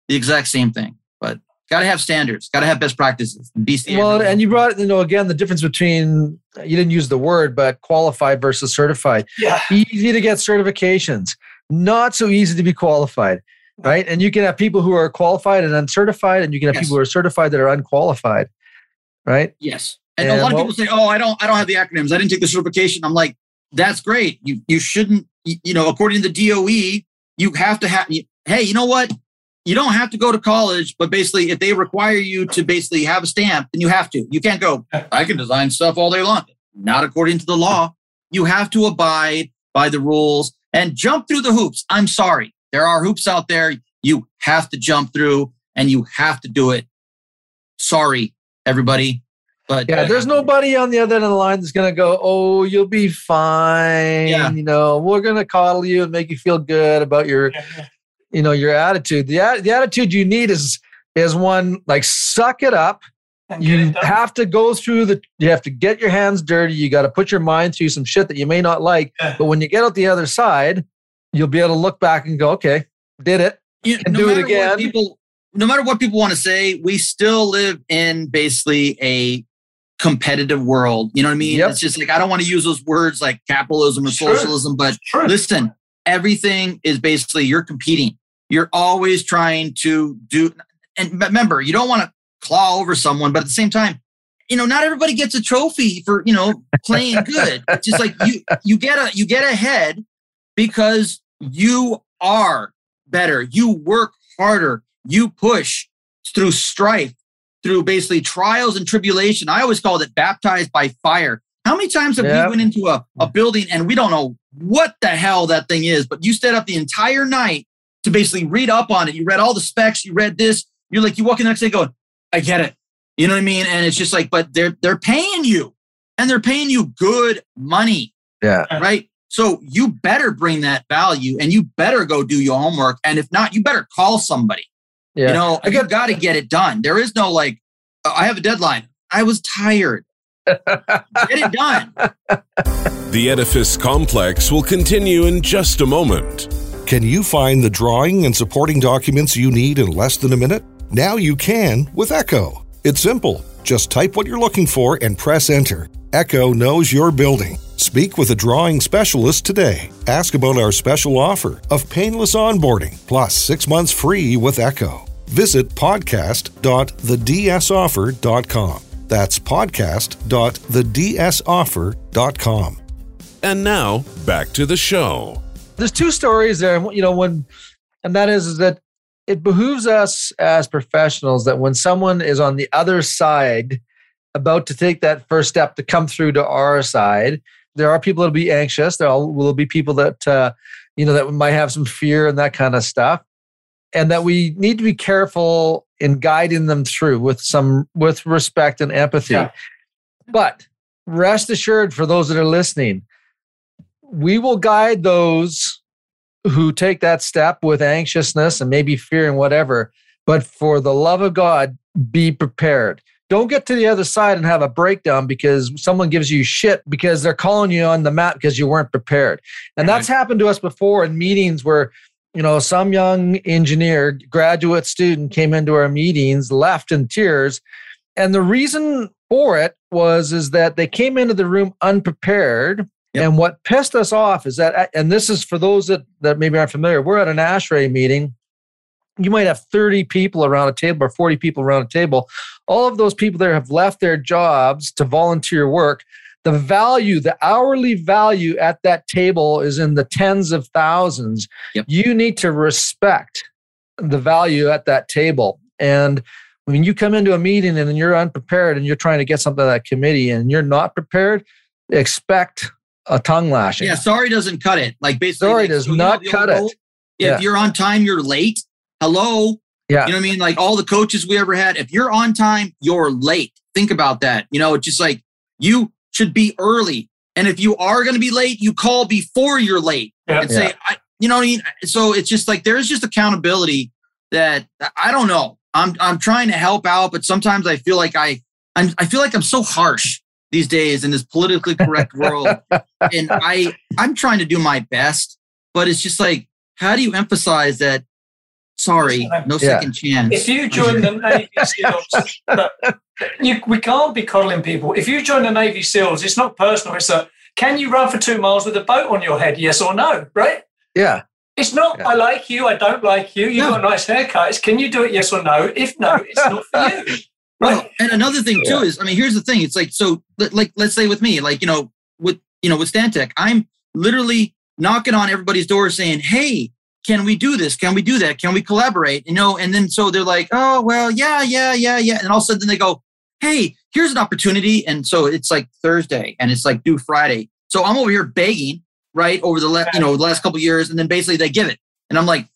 the exact same thing. But got to have standards, got to have best practices. BCA well, and you brought, you know, again, the difference between, you didn't use the word, but qualified versus certified. Yeah. Easy to get certifications not so easy to be qualified, right? And you can have people who are qualified and uncertified, and you can have Yes. people who are certified that are unqualified, right? Yes. And, And a lot of people say, "Oh, I don't, I don't have the acronyms. I didn't take the certification." I'm like, "That's great. You, you shouldn't. You, you know, according to the DOE, you have to have. you- Hey, you know what? You don't have to go to college, but basically, if they require you to basically have a stamp, then you have to. You can't go. [laughs] I can design stuff all day long. Not according to the law. You have to abide by the rules and jump through the hoops. I'm sorry, there are hoops out there. You have to jump through, and you have to do it. Sorry, everybody. But Yeah, there's nobody on the other end of the line that's gonna go, "Oh, you'll be fine." Yeah. You know, we're gonna coddle you and make you feel good about your, Yeah, you know, your attitude. The the attitude you need is is one like suck it up. And You have to go through the. You have to get your hands dirty. You got to put your mind through some shit that you may not like. Yeah. But when you get out the other side, you'll be able to look back and go, "Okay, did it." you, and no do it again. People, no matter what people want to say, we still live in basically a competitive world. You know what I mean? Yep. It's just like I don't want to use those words like capitalism or Sure. socialism, but True. listen, everything is basically you're competing. You're always trying to do. And remember, you don't want to claw over someone, but at the same time, you know, not everybody gets a trophy for you know playing [laughs] good. It's just like you you get a you get ahead because you are better. You work harder. You push through strife, through basically trials and tribulation. I always called it baptized by fire. How many times have Yep. we went into a, a building and we don't know what the hell that thing is, but you stayed up the entire night to basically read up on it. You read all the specs, you read this. You're like, you walk in the next day going, I get it. You know what I mean? And it's just like, but they're they're paying you and they're paying you good money Yeah. right? So you better bring that value and you better go do your homework. And if not, you better call somebody. Yeah. You know, you got to get it done. There is no like, "Oh, I have a deadline. I was tired. [laughs] get it done. The Edifice Complex will continue in just a moment. Can you find the drawing and supporting documents you need in less than a minute? Now you can with Echo. It's simple. Just type what you're looking for and press enter. Echo knows your building. Speak with a drawing specialist today. Ask about our special offer of painless onboarding plus six months free with Echo. Visit podcast.thedsoffer.com. That's podcast.thedsoffer.com. And now, back to the show. there's two stories there and you know when and that is, is that it behooves us as professionals that when someone is on the other side about to take that first step to come through to our side there are people that'll be anxious. There will be people that uh, you know that might have some fear and that kind of stuff. And that we need to be careful in guiding them through with some with respect and empathy. Yeah. but rest assured for those that are listening we will guide those who take that step with anxiousness and maybe fear and whatever. But for the love of God, be prepared. Don't get to the other side and have a breakdown because someone gives you shit because they're calling you on the map because you weren't prepared. And that's happened to us before in meetings where, you know, some young engineer, graduate student came into our meetings, left in tears. And the reason for it was is that they came into the room unprepared Yep. and what pissed us off is that, and this is for those that, that maybe aren't familiar, we're at an ASHRAE meeting. You might have 30 people around a table or 40 people around a table. All of those people there have left their jobs to volunteer work. The value, the hourly value at that table is in the tens of thousands. Yep. You need to respect the value at that table. And when you come into a meeting and you're unprepared and you're trying to get something to that committee and you're not prepared, expect a tongue lashing. Yeah, sorry doesn't cut it. Like basically, Sorry like, does so not the old cut it. rule? If Yeah. you're on time, you're late. Hello. Yeah. You know what I mean? Like all the coaches we ever had, if you're on time, you're late. Think about that. You know, it's just like you should be early. And if you are going to be late, you call before you're late Yeah. and say, I, you know what I mean? So it's just like there's just accountability that I don't know. I'm I'm trying to help out, but sometimes I feel like I I'm, I feel like I'm so harsh these days in this politically correct world, [laughs] and I I'm trying to do my best, but it's just like how do you emphasize that? Sorry, no Yeah. second chance. If you join the Navy [laughs] SEALs, look, you, we can't be coddling people. If you join the Navy SEALs, it's not personal. It's a can you run for two miles with a boat on your head? Yes or no, right? Yeah. It's not, Yeah. I like you, I don't like you, you've No. got a nice haircut. It's can you do it, yes or no? If no, it's not for [laughs] you. Well, and another thing too is, I mean, here's the thing. It's like, so like, let's say with me, like, you know, with, you know, with Stantec, I'm literally knocking on everybody's door saying, Hey, can we do this? Can we do that? Can we collaborate? You know, and then so they're like, Oh, well, yeah, yeah, yeah, yeah. And all of a sudden they go, Hey, here's an opportunity. And so it's like Thursday and it's like due Friday. So I'm over here begging, right, over the, last you know, the last couple of years. And then basically they give it. And I'm like,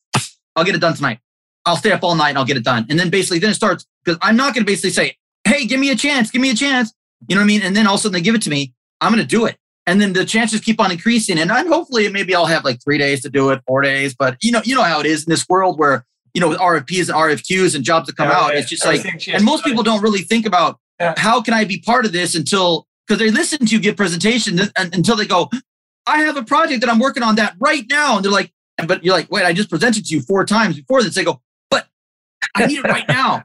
I'll get it done tonight. I'll stay up all night and I'll get it done. And then basically then it starts because I'm not going to basically say, Hey, give me a chance, give me a chance. You know what I mean? And then all of a sudden they give it to me. I'm going to do it. And then the chances keep on increasing. And I'm hopefully maybe I'll have like three days to do it, four days. But you know, you know how it is in this world where, you know, with RFPs and RFQs and jobs that come Yeah, out, yeah. it's just like, and most people don't really think about Yeah. how can I be part of this until, because they listen to you give presentation until they go, I have a project that I'm working on that right now. And they're like, but you're like, wait, I just presented to you four times before this. They go, but I need it right [laughs] now.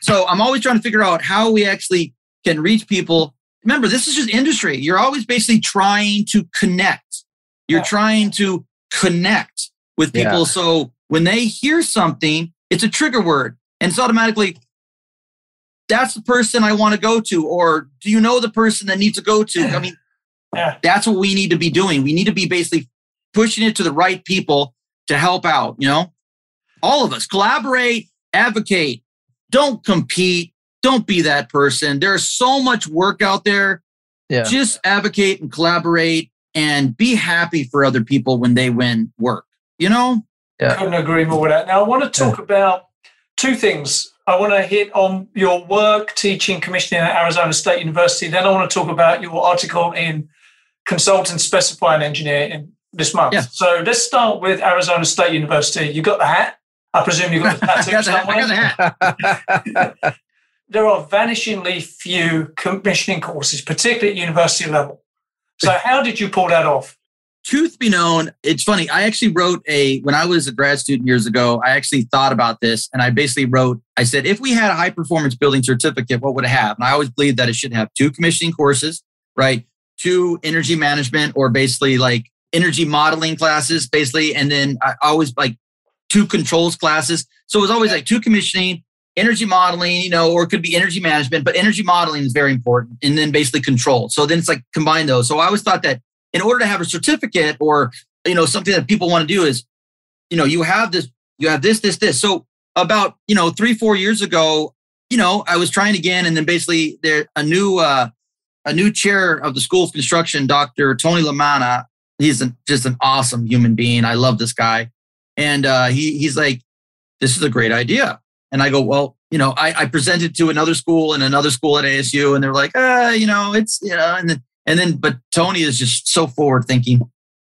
So I'm always trying to figure out how we actually can reach people. Remember, this is just industry. You're always basically trying to connect. You're Yeah. trying to connect with people. Yeah. So when they hear something, it's a trigger word and it's automatically, that's the person I want to go to. Or do you know the person that needs to go to? I mean, [laughs] Yeah. that's what we need to be doing. We need to be basically pushing it to the right people to help out, you know? All of us collaborate, advocate, don't compete, don't be that person. There's so much work out there. Yeah. Just advocate and collaborate and be happy for other people when they win work, you know? Couldn't agree more with that. Now, I want to talk about two things. I want to hit on your work teaching commissioning at Arizona State University. Then I want to talk about your article in Consultant Specifying Engineer in this month. Yeah. So let's start with Arizona State University. You got the hat. I presume you got the [laughs] tattoo got the hat. I got the somewhere. hat. [laughs] There are vanishingly few commissioning courses, particularly at university level. So [laughs] how did you pull that off? truth be known, it's funny. I actually wrote a, when I was a grad student years ago, I actually thought about this and I basically wrote, I said, if we had a high performance building certificate, what would it have? And I always believed that it should have two commissioning courses, right? Two energy management or basically like energy modeling classes, basically. And then I always like two controls classes. So it was always like two commissioning, energy modeling, you know, or it could be energy management, but energy modeling is very important. And then basically control. So then it's like combine those. So I always thought that in order to have a certificate or you know something that people want to do is you know you have this you have this this this so about you know three four years ago you know i was trying again and then basically there a new uh a new chair of the school of construction dr tony lamanna he's an, just an awesome human being i love this guy and uh he he's like this is a great idea and i go well you know i i presented to another school and another school at asu and they're like uh you know it's you know and then and then, but Tony is just so forward thinking,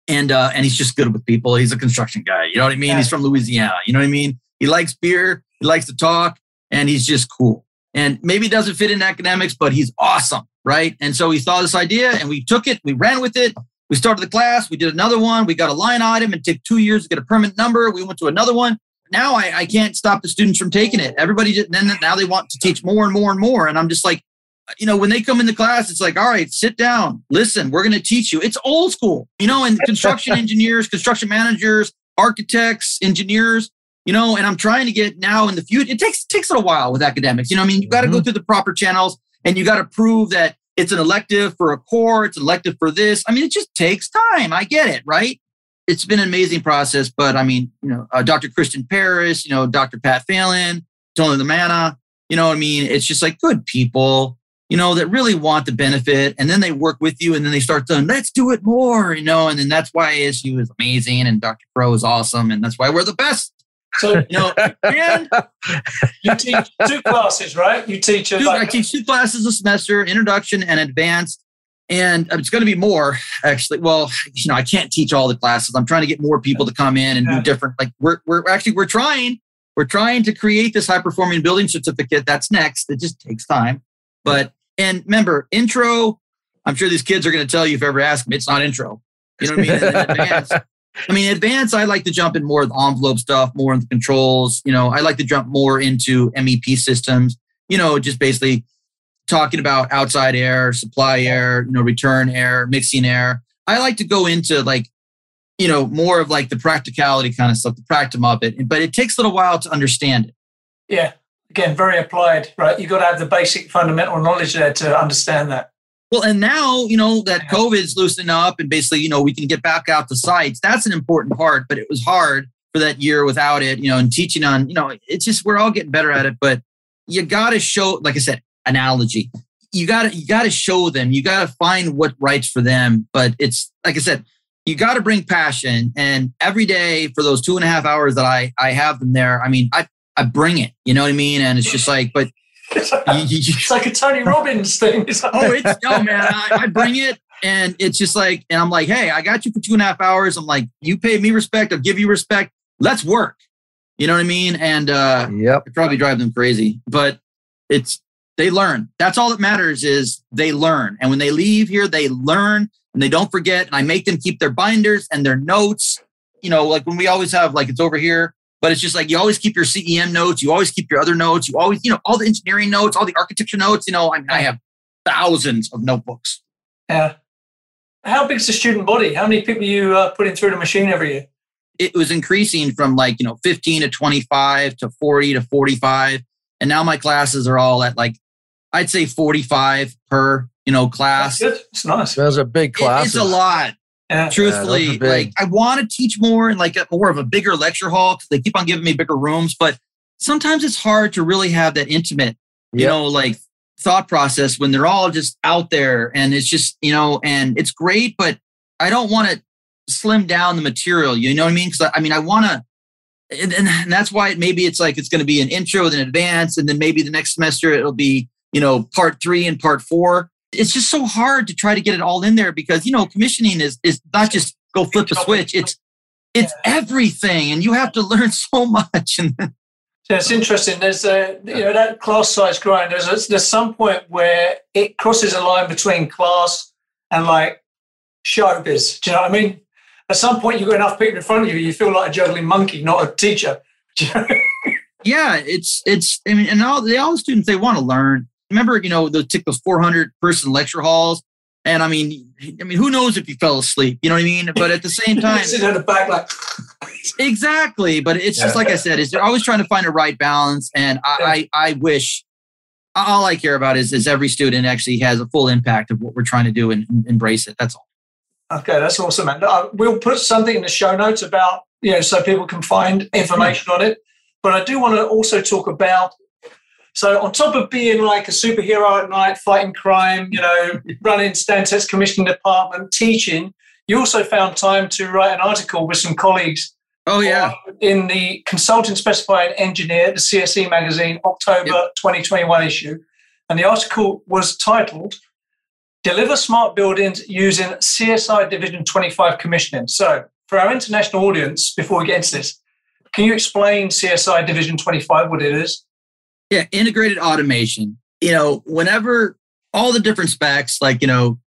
and uh, and he's just good with people. He's a construction guy. You know what I mean? Yeah. He's from Louisiana. You know what I mean? He likes beer. He likes to talk, and he's just cool. And maybe doesn't fit in academics, but he's awesome, right? And so he saw this idea, and we took it. We ran with it. We started the class. We did another one. We got a line item. and took two years to get a permanent number. We went to another one. Now I, I can't stop the students from taking it. Everybody just, then now they want to teach more and more and more. And I'm just like, you know, when they come into class, it's like, all right, sit down, listen, we're going to teach you. It's old school, you know, and construction [laughs] engineers, construction managers, architects, engineers, you know, and I'm trying to get now in the future. It takes takes a while with academics. You know, I mean, you got to go mm-hmm. through the proper channels and you got to prove that it's an elective for a core, it's an elective for this. I mean, it just takes time. I get it, right? It's been an amazing process, but I mean, you know, uh, Dr. Kristen Parrish, you know, Dr. Pat Phelan, Tony Lamanna, you know, I mean, it's just like good people you know, that really want the benefit. And then they work with you and then they start saying, let's do it more, you know, and then that's why ASU is amazing and Dr. Pro is awesome. And that's why we're the best, So you know, and you teach two classes, right? You teach a, two, I teach two classes a semester, introduction and advanced. And uh, it's going to be more actually. Well, you know, I can't teach all the classes. I'm trying to get more people to come in and Yeah. do different. Like we're, we're actually, we're trying, we're trying to create this high performing building certificate. That's next. It just takes time. But, and remember intro, I'm sure these kids are going to tell you if you ever ask them, it's not intro. You know what I mean? Advanced. [laughs] I mean, advanced, I like to jump in more of the envelope stuff, more in the controls. You know, I like to jump more into MEP systems, you know, just basically talking about outside air, supply air, you know, return air, mixing air. I like to go into like you know, more of like the practicality kind of stuff, the practicum of it. But it takes a little while to understand it. Yeah. Again, very applied, right? You've got to have the basic fundamental knowledge there to understand that. Well, and now, you know, that COVID's loosening up and basically, you know, we can get back out to sites. That's an important part, but it was hard for that year without it, you know, and teaching on, you know, it's just we're all getting better at it, but you got to show, like I said, analogy. You got to, you got to show them, you got to find what writes for them. But it's, like I said, you got to bring passion. And every day for those two and a half hours that I, I have them there, I mean, I, I bring it, you know what I mean? And it's just like, but It's like a Tony Robbins thing. It's like, oh, it's [laughs] no man. I, I bring it, and it's just like, and I'm like, hey, I got you for two and a half hours. I'm like, you pay me respect, I'll give you respect. Let's work. You know what I mean? And uh, Yep. it probably drive them crazy, but it's they learn. That's all that matters is they learn, and when they leave here, they learn and they don't forget. And I make them keep their binders and their notes. You know, like when we always have like it's over here. But it's just like you always keep your CEM notes, you always keep your other notes, you always, you know, all the engineering notes, all the architecture notes. You know, I, mean, I have thousands of notebooks. yeah. How big's the student body? How many people you uh, putting through the machine every year? It was increasing from like, you know, 15 to 25 to 40 to 45. And now my classes are all at like, I'd say 45 per, you know, That's class. good. It's nice. Those are big It- classes. It's a lot. Yeah. truthfully, like. I want to teach more and like a, more of a bigger lecture hall because they keep on giving me bigger rooms. But sometimes it's hard to really have that intimate, you Yep. know, like thought process when they're all just out there and it's just, you know, and it's great, but I don't want to slim down the material. You know what I mean? Because I, I mean, I want to. And, and that's why it, maybe it's like it's going to be an intro, then advance, and then maybe the next semester it'll be you know part three and part four it's just so hard to try to get it all in there because you know commissioning is is not just go flip a switch it's it's everything and you have to learn [laughs] so much and Yeah, it's interesting. There's a you know that class size growing. There's a, there's some point where it crosses a line between class and like showbiz. Do you know what I mean? At some point, you've got enough people in front of you. You feel like a juggling monkey, not a teacher. You [laughs] know? yeah it's it's i mean and all the all the students they want to learn remember you know the took those 400 person lecture halls and i mean i mean who knows if you fell asleep you know what i mean but at the same [laughs] time sitting at the back like [laughs] Exactly, but it's just Yeah. like I said, is they're always trying to find a right balance, and I, I, I wish all I care about is is every student actually has a full impact of what we're trying to do and, and embrace it. That's all. Okay, that's awesome, man. Uh, We'll put something in the show notes about, you know, so people can find information on it. But I do want to also talk about, so on top of being like a superhero at night, fighting crime, you know, [laughs] running Stantec's commissioning department, teaching, you also found time to write an article with some colleagues Oh yeah, in the Consultant Specified Engineer, the CSE magazine, October 2021 issue. And the article was titled Deliver Smart Buildings Using CSI Division 25 Commissioning. So, for our international audience, before we get into this, can you explain CSI Division 25, what it is? Yeah. Integrated automation. You know, whenever all the different specs, like you know,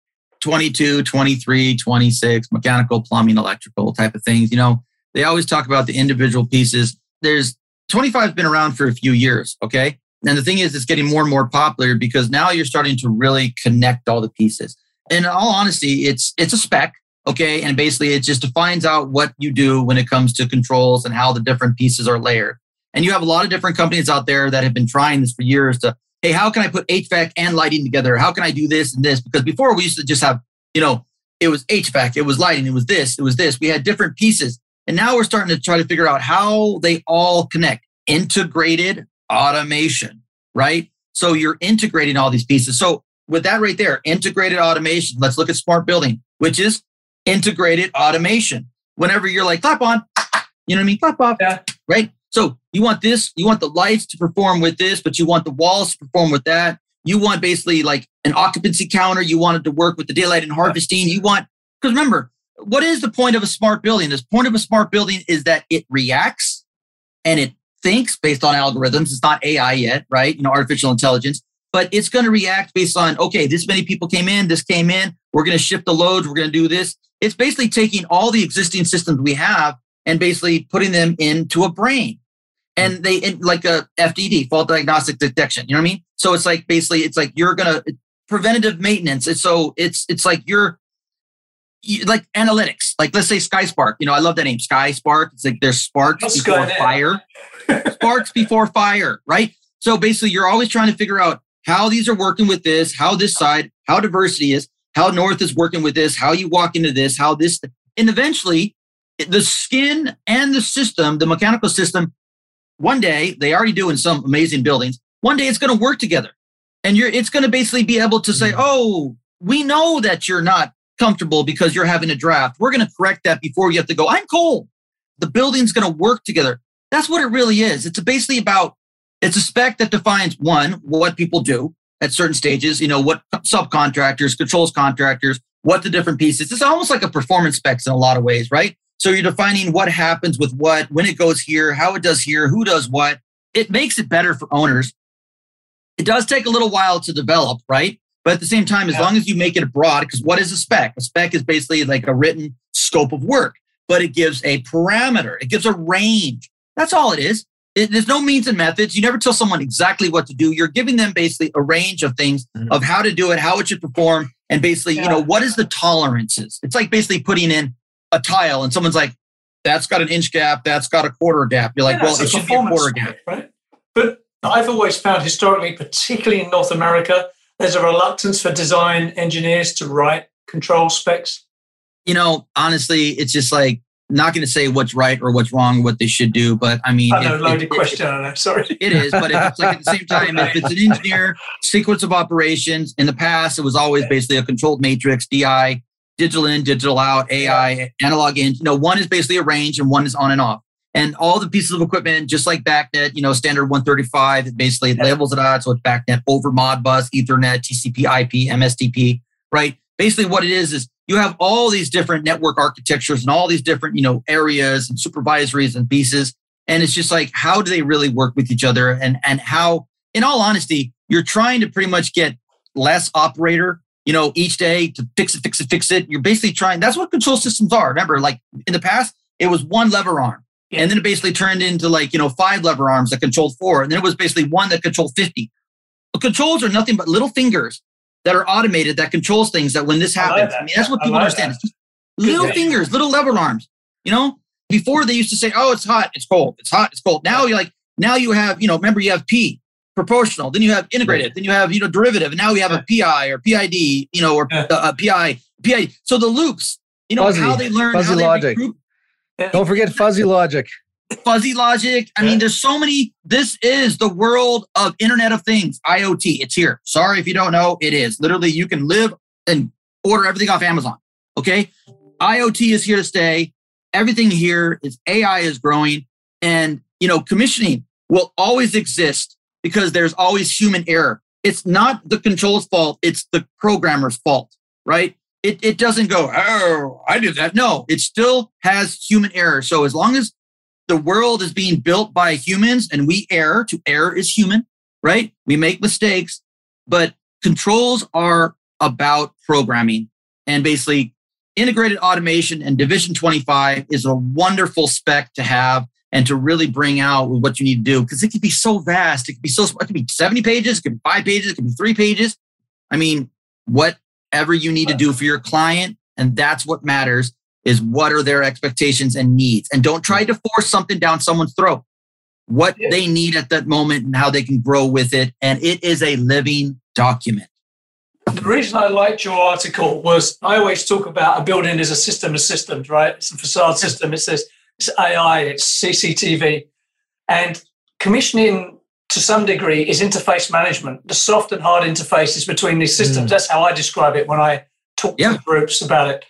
22, 23, 26, mechanical, plumbing, electrical type of things. You know, they always talk about the individual pieces. There's 25 has been around for a few years. Okay. And the thing is, it's getting more and more popular because now you're starting to really connect all the pieces. And in all honesty, it's it's a spec, okay, and basically it just defines out what you do when it comes to controls and how the different pieces are layered. And you have a lot of different companies out there that have been trying this for years to, hey, how can I put HVAC and lighting together? How can I do this and this? Because before we used to just have, you know, it was HVAC, it was lighting, it was this, it was this. We had different pieces. And now we're starting to try to figure out how they all connect. Integrated automation, right? So you're integrating all these pieces. So with that right there, integrated automation, let's look at smart building, which is integrated automation. Whenever you're like, clap on, you know what I mean? Clap off, Yeah. right? So you want this, you want the lights to perform with this, but you want the walls to perform with that. You want basically like an occupancy counter. You want it to work with the daylight and harvesting. You want, because remember, what is the point of a smart building? The point of a smart building is that it reacts and it thinks based on algorithms. It's not AI yet, right? You know, artificial intelligence, but it's going to react based on, okay, this many people came in, this came in, we're going to shift the loads, we're going to do this. It's basically taking all the existing systems we have and basically putting them into a brain. And they in, like a FDD, fault diagnostic detection. You know what I mean? So it's like basically it's like you're gonna preventative maintenance. It's so it's it's like you're you, like analytics. Like let's say SkySpark. You know, I love that name, SkySpark. It's like there's sparks Let's before fire. [laughs] sparks before fire, right? So basically, you're always trying to figure out how these are working with this, how this side, how diversity is, how North is working with this, how you walk into this, how this, and eventually, the skin and the system, the mechanical system, one day they already do in some amazing buildings. One day it's going to work together, and you're it's going to basically be able to say, mm-hmm. "Oh, we know that you're not comfortable because you're having a draft. We're going to correct that before you have to go. I'm cold. The building's going to work together. That's what it really is. It's basically about it's a spec that defines one what people do at certain stages. You know what subcontractors, controls contractors, what the different pieces. It's almost like a performance specs in a lot of ways, right? So you're defining what happens with what, when it goes here, how it does here, who does what. It makes it better for owners. It does take a little while to develop, right? But at the same time, as Yeah. long as you make it broad, because what is a spec? A spec is basically like a written scope of work, but it gives a parameter, it gives a range. That's all it is. It, there's no means and methods. You never tell someone exactly what to do. You're giving them basically a range of things Mhm. of how to do it, how it should perform, and basically, you know, what is the tolerances? It's like basically putting in a tile and someone's like, that's got an inch gap, that's got a quarter gap. You're like, Yeah, well, it should be a quarter gap. right? But I've always found historically, particularly in North America, there's a reluctance for design engineers to write control specs. You know, honestly, it's just like not going to say what's right or what's wrong, what they should do. But I mean, I know, if- loaded if- question. I know, sorry. [laughs] It is, but if it's like at the same [laughs] time, if it's an engineer sequence of operations, in the past it was always basically a controlled matrix, DI, digital in, digital out, AI, analog in. You know, one is basically a range and one is on and off. And all the pieces of equipment, just like BACnet, you know, standard 135, it basically labels it out. So it's BACnet over Modbus, Ethernet, TCP, IP, MSTP, right? Basically, what it is is you have all these different network architectures and all these different, you know, areas and supervisories and pieces and it's just like how do they really work with each other and and how in all honesty you're trying to pretty much get less operator you know each day to fix it fix it fix it. You're basically trying that's what control systems are. Remember like in the past it was one lever arm. Yeah. and then it basically turned into like you know five lever arms that controlled four. And then it was basically one that controlled 50 But controls are nothing but little fingers that are automated that controls things that when this I like happens. I mean that's what people like understand. it's just little Good. fingers little lever arms you know? Before they used to say, "Oh, it's hot, it's cold, it's hot, it's cold." Now you're like, now you have, you know, remember you have P proportional, then you have integrated, then you have, you know, derivative, and now we have a PI or PID, you know, or Yeah. uh, a PI, PI. So the loops, you know, Fuzzy. how they learn, Fuzzy how they logic. recruit, Don't forget fuzzy logic. fuzzy logic. I Yeah. mean, there's so many. This is the world of Internet of Things, IoT. It's here. Sorry if you don't know, it is. Literally, you can live and order everything off Amazon. Okay. IoT is here to stay. Everything here is AI is growing. And, you know, commissioning will always exist because there's always human error. It's not the control's fault, it's the programmer's fault, right? It, it doesn't go, oh, I did that. No, it still has human error. So as long as the world is being built by humans and we err, to err is human, right? We make mistakes, but controls are about programming and basically integrated automation and division 25 is a wonderful spec to have and to really bring out what you need to do because it could be so vast. It could be so, it could be 70 pages, it could be five pages, it could be three pages. I mean, whatever you need to do for your client. And that's what matters is what are their expectations and needs. And don't try to force something down someone's throat. What they need at that moment and how they can grow with it. And it is a living document. The reason I liked your article was I always talk about a building as a system of systems, right? It's a facade system. It says it's AI, it's CCTV, and commissioning to some degree is interface management. The soft and hard interfaces between these systems. Mm. That's how I describe it when I talk Yeah. to groups about it.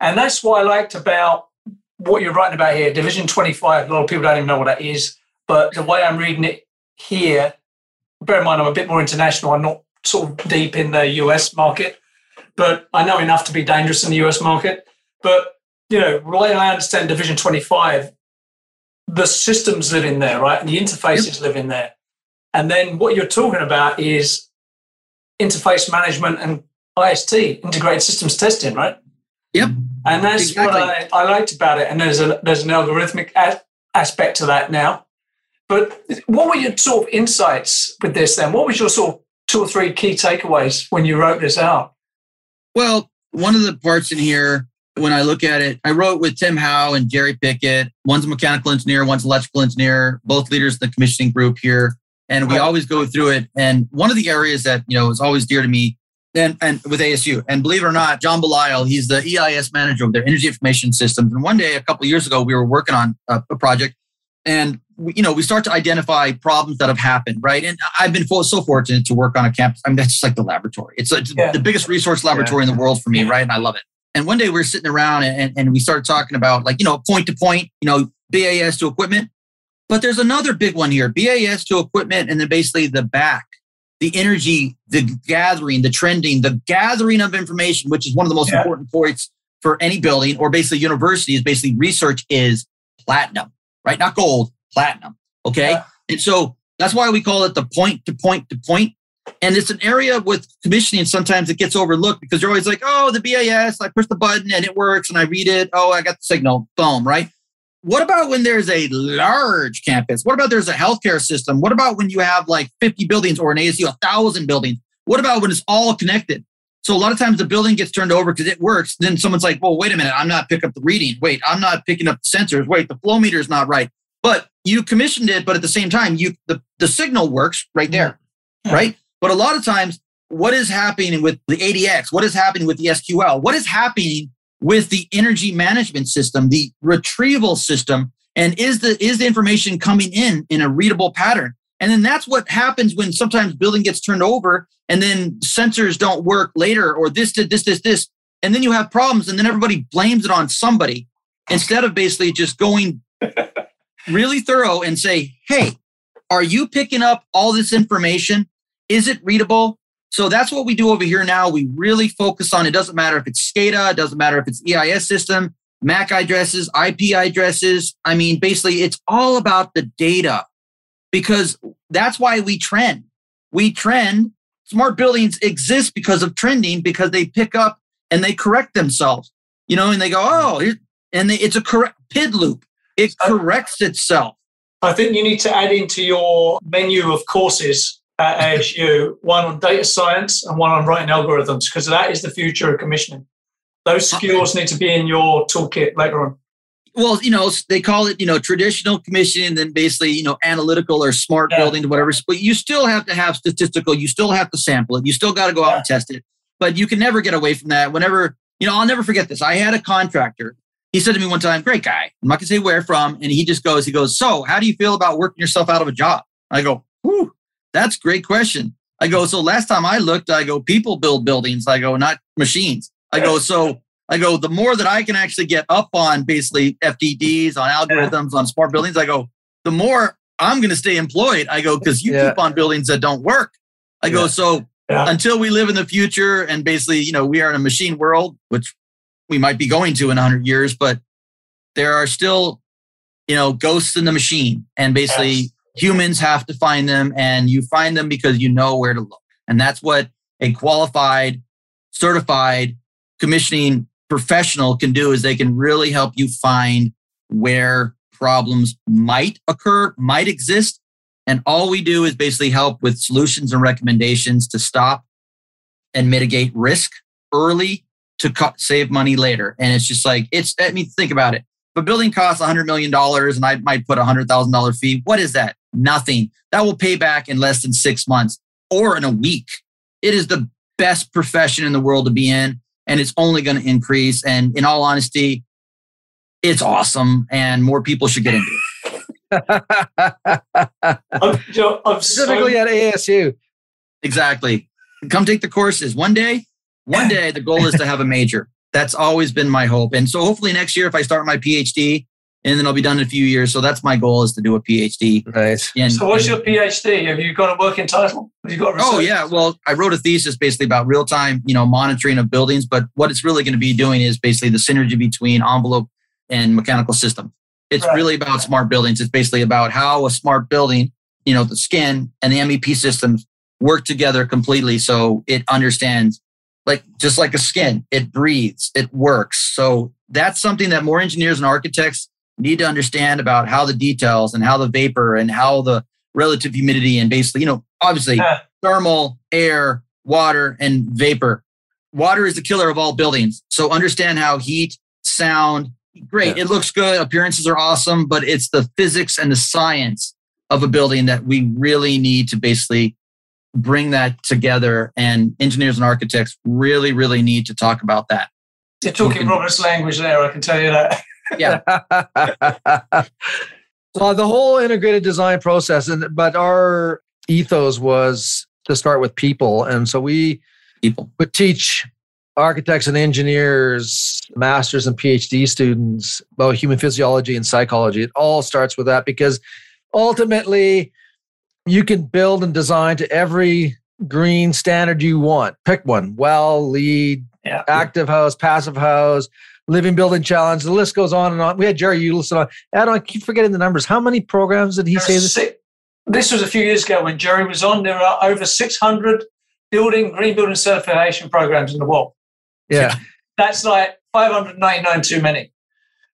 And that's what I liked about what you're writing about here. Division 25. A lot of people don't even know what that is, but the way I'm reading it here, bear in mind I'm a bit more international. I'm not sort of deep in the US market, but I know enough to be dangerous in the US market. But you know, way I understand Division 25, the systems live in there, right? And the interfaces live in there. And then what you're talking about is interface management and IST, integrated systems testing, right? Yep. And that's Exactly. what I, I liked about it. And there's a there's an algorithmic a- aspect to that now. But what were your sort of insights with this then? What was your sort of two or three key takeaways when you wrote this out? Well, one of the parts in here when I look at it, I wrote with Tim Howe and Jerry Pickett. One's a mechanical engineer, one's electrical engineer, both leaders of the commissioning group here. And we always go through it. And one of the areas that, you know, is always dear to me and, and with ASU. And believe it or not, John Belisle, he's the EIS manager of their energy information systems. And one day, a couple of years ago, we were working on a, a project and we, you know, we start to identify problems that have happened, right? And I've been so fortunate to work on a campus. I mean, that's just like the laboratory. It's, uh, it's yeah. the biggest resource laboratory yeah. in the world for me, right? And I love it. And one day we were sitting around and, and we started talking about like, you know, point to point, you know, BAS to equipment. But there's another big one here BAS to equipment, and then basically the back, the energy, the gathering, the trending, the gathering of information, which is one of the most yeah. important points for any building or basically university is basically research is platinum, right? Not gold, platinum. Okay. Yeah. And so that's why we call it the point to point to point. And it's an area with commissioning. Sometimes it gets overlooked because you're always like, oh, the BAS, I push the button and it works and I read it. Oh, I got the signal. Boom, right? What about when there's a large campus? What about there's a healthcare system? What about when you have like 50 buildings or an ASU, a thousand buildings? What about when it's all connected? So a lot of times the building gets turned over because it works. Then someone's like, well, wait a minute, I'm not picking up the reading. Wait, I'm not picking up the sensors. Wait, the flow meter is not right. But you commissioned it, but at the same time, you the, the signal works right there. Yeah. Right. But a lot of times, what is happening with the ADX? What is happening with the SQL? What is happening with the energy management system, the retrieval system, and is the is the information coming in in a readable pattern? And then that's what happens when sometimes building gets turned over and then sensors don't work later or this did this this this and then you have problems and then everybody blames it on somebody instead of basically just going [laughs] really thorough and say, "Hey, are you picking up all this information? Is it readable? So that's what we do over here now. We really focus on it doesn't matter if it's SCADA, it doesn't matter if it's EIS system, MAC addresses, IP addresses. I mean, basically, it's all about the data because that's why we trend. We trend. Smart buildings exist because of trending because they pick up and they correct themselves, you know, and they go, oh, and they, it's a correct PID loop. It corrects itself. I think you need to add into your menu of courses at ASU, one on data science and one on writing algorithms, because that is the future of commissioning. Those skills need to be in your toolkit later on. Well, you know, they call it, you know, traditional commissioning, then basically, you know, analytical or smart yeah. building, whatever. But you still have to have statistical. You still have to sample it. You still got to go out yeah. and test it. But you can never get away from that. Whenever, you know, I'll never forget this. I had a contractor. He said to me one time, great guy. I'm not going to say where from. And he just goes, he goes, so how do you feel about working yourself out of a job? I go, whew, that's great question. I go, so last time I looked, I go, people build buildings. I go, not machines. I go, so I go, the more that I can actually get up on basically FDDs, on algorithms, on smart buildings, I go, the more I'm going to stay employed. I go, because you yeah. keep on buildings that don't work. I go, so yeah. until we live in the future and basically, you know, we are in a machine world, which we might be going to in 100 years, but there are still, you know, ghosts in the machine. And basically, yes humans have to find them and you find them because you know where to look. And that's what a qualified, certified commissioning professional can do is they can really help you find where problems might occur, might exist. And all we do is basically help with solutions and recommendations to stop and mitigate risk early to cut, save money later. And it's just like, it's, I mean, think about it. If a building costs $100 million and I might put a $100,000 fee, what is that? Nothing. That will pay back in less than six months or in a week. It is the best profession in the world to be in, and it's only going to increase. And in all honesty, it's awesome, and more people should get into it. [laughs] I'm, you know, I'm Specifically so... at ASU. Exactly. Come take the courses. One day, one day, the goal is to have a major. That's always been my hope. And so hopefully next year, if I start my PhD, and then I'll be done in a few years. So that's my goal is to do a PhD. Nice. And, so what's your PhD? Have you got a working title? Have you got oh yeah, well I wrote a thesis basically about real time, you know, monitoring of buildings. But what it's really going to be doing is basically the synergy between envelope and mechanical system. It's right. really about smart buildings. It's basically about how a smart building, you know, the skin and the MEP systems work together completely. So it understands like just like a skin, it breathes, it works. So that's something that more engineers and architects need to understand about how the details and how the vapor and how the relative humidity and basically, you know, obviously yeah. thermal, air, water, and vapor. Water is the killer of all buildings. So understand how heat sound, great. Yeah. It looks good. Appearances are awesome, but it's the physics and the science of a building that we really need to basically bring that together. And engineers and architects really, really need to talk about that. You're talking Robert's language there, I can tell you that. [laughs] Yeah. [laughs] well, uh, the whole integrated design process, and but our ethos was to start with people, and so we People. would teach architects and engineers, masters and PhD students about human physiology and psychology. It all starts with that because ultimately you can build and design to every green standard you want. Pick one well, LEED, Yeah. active house, passive house, living building challenge. The list goes on and on. We had Jerry Yudelson on. On, I keep forgetting the numbers. How many programs did he say this? Si- This was a few years ago when Jerry was on. There are over 600 building green building certification programs in the world. Yeah. [laughs] That's like 599 too many.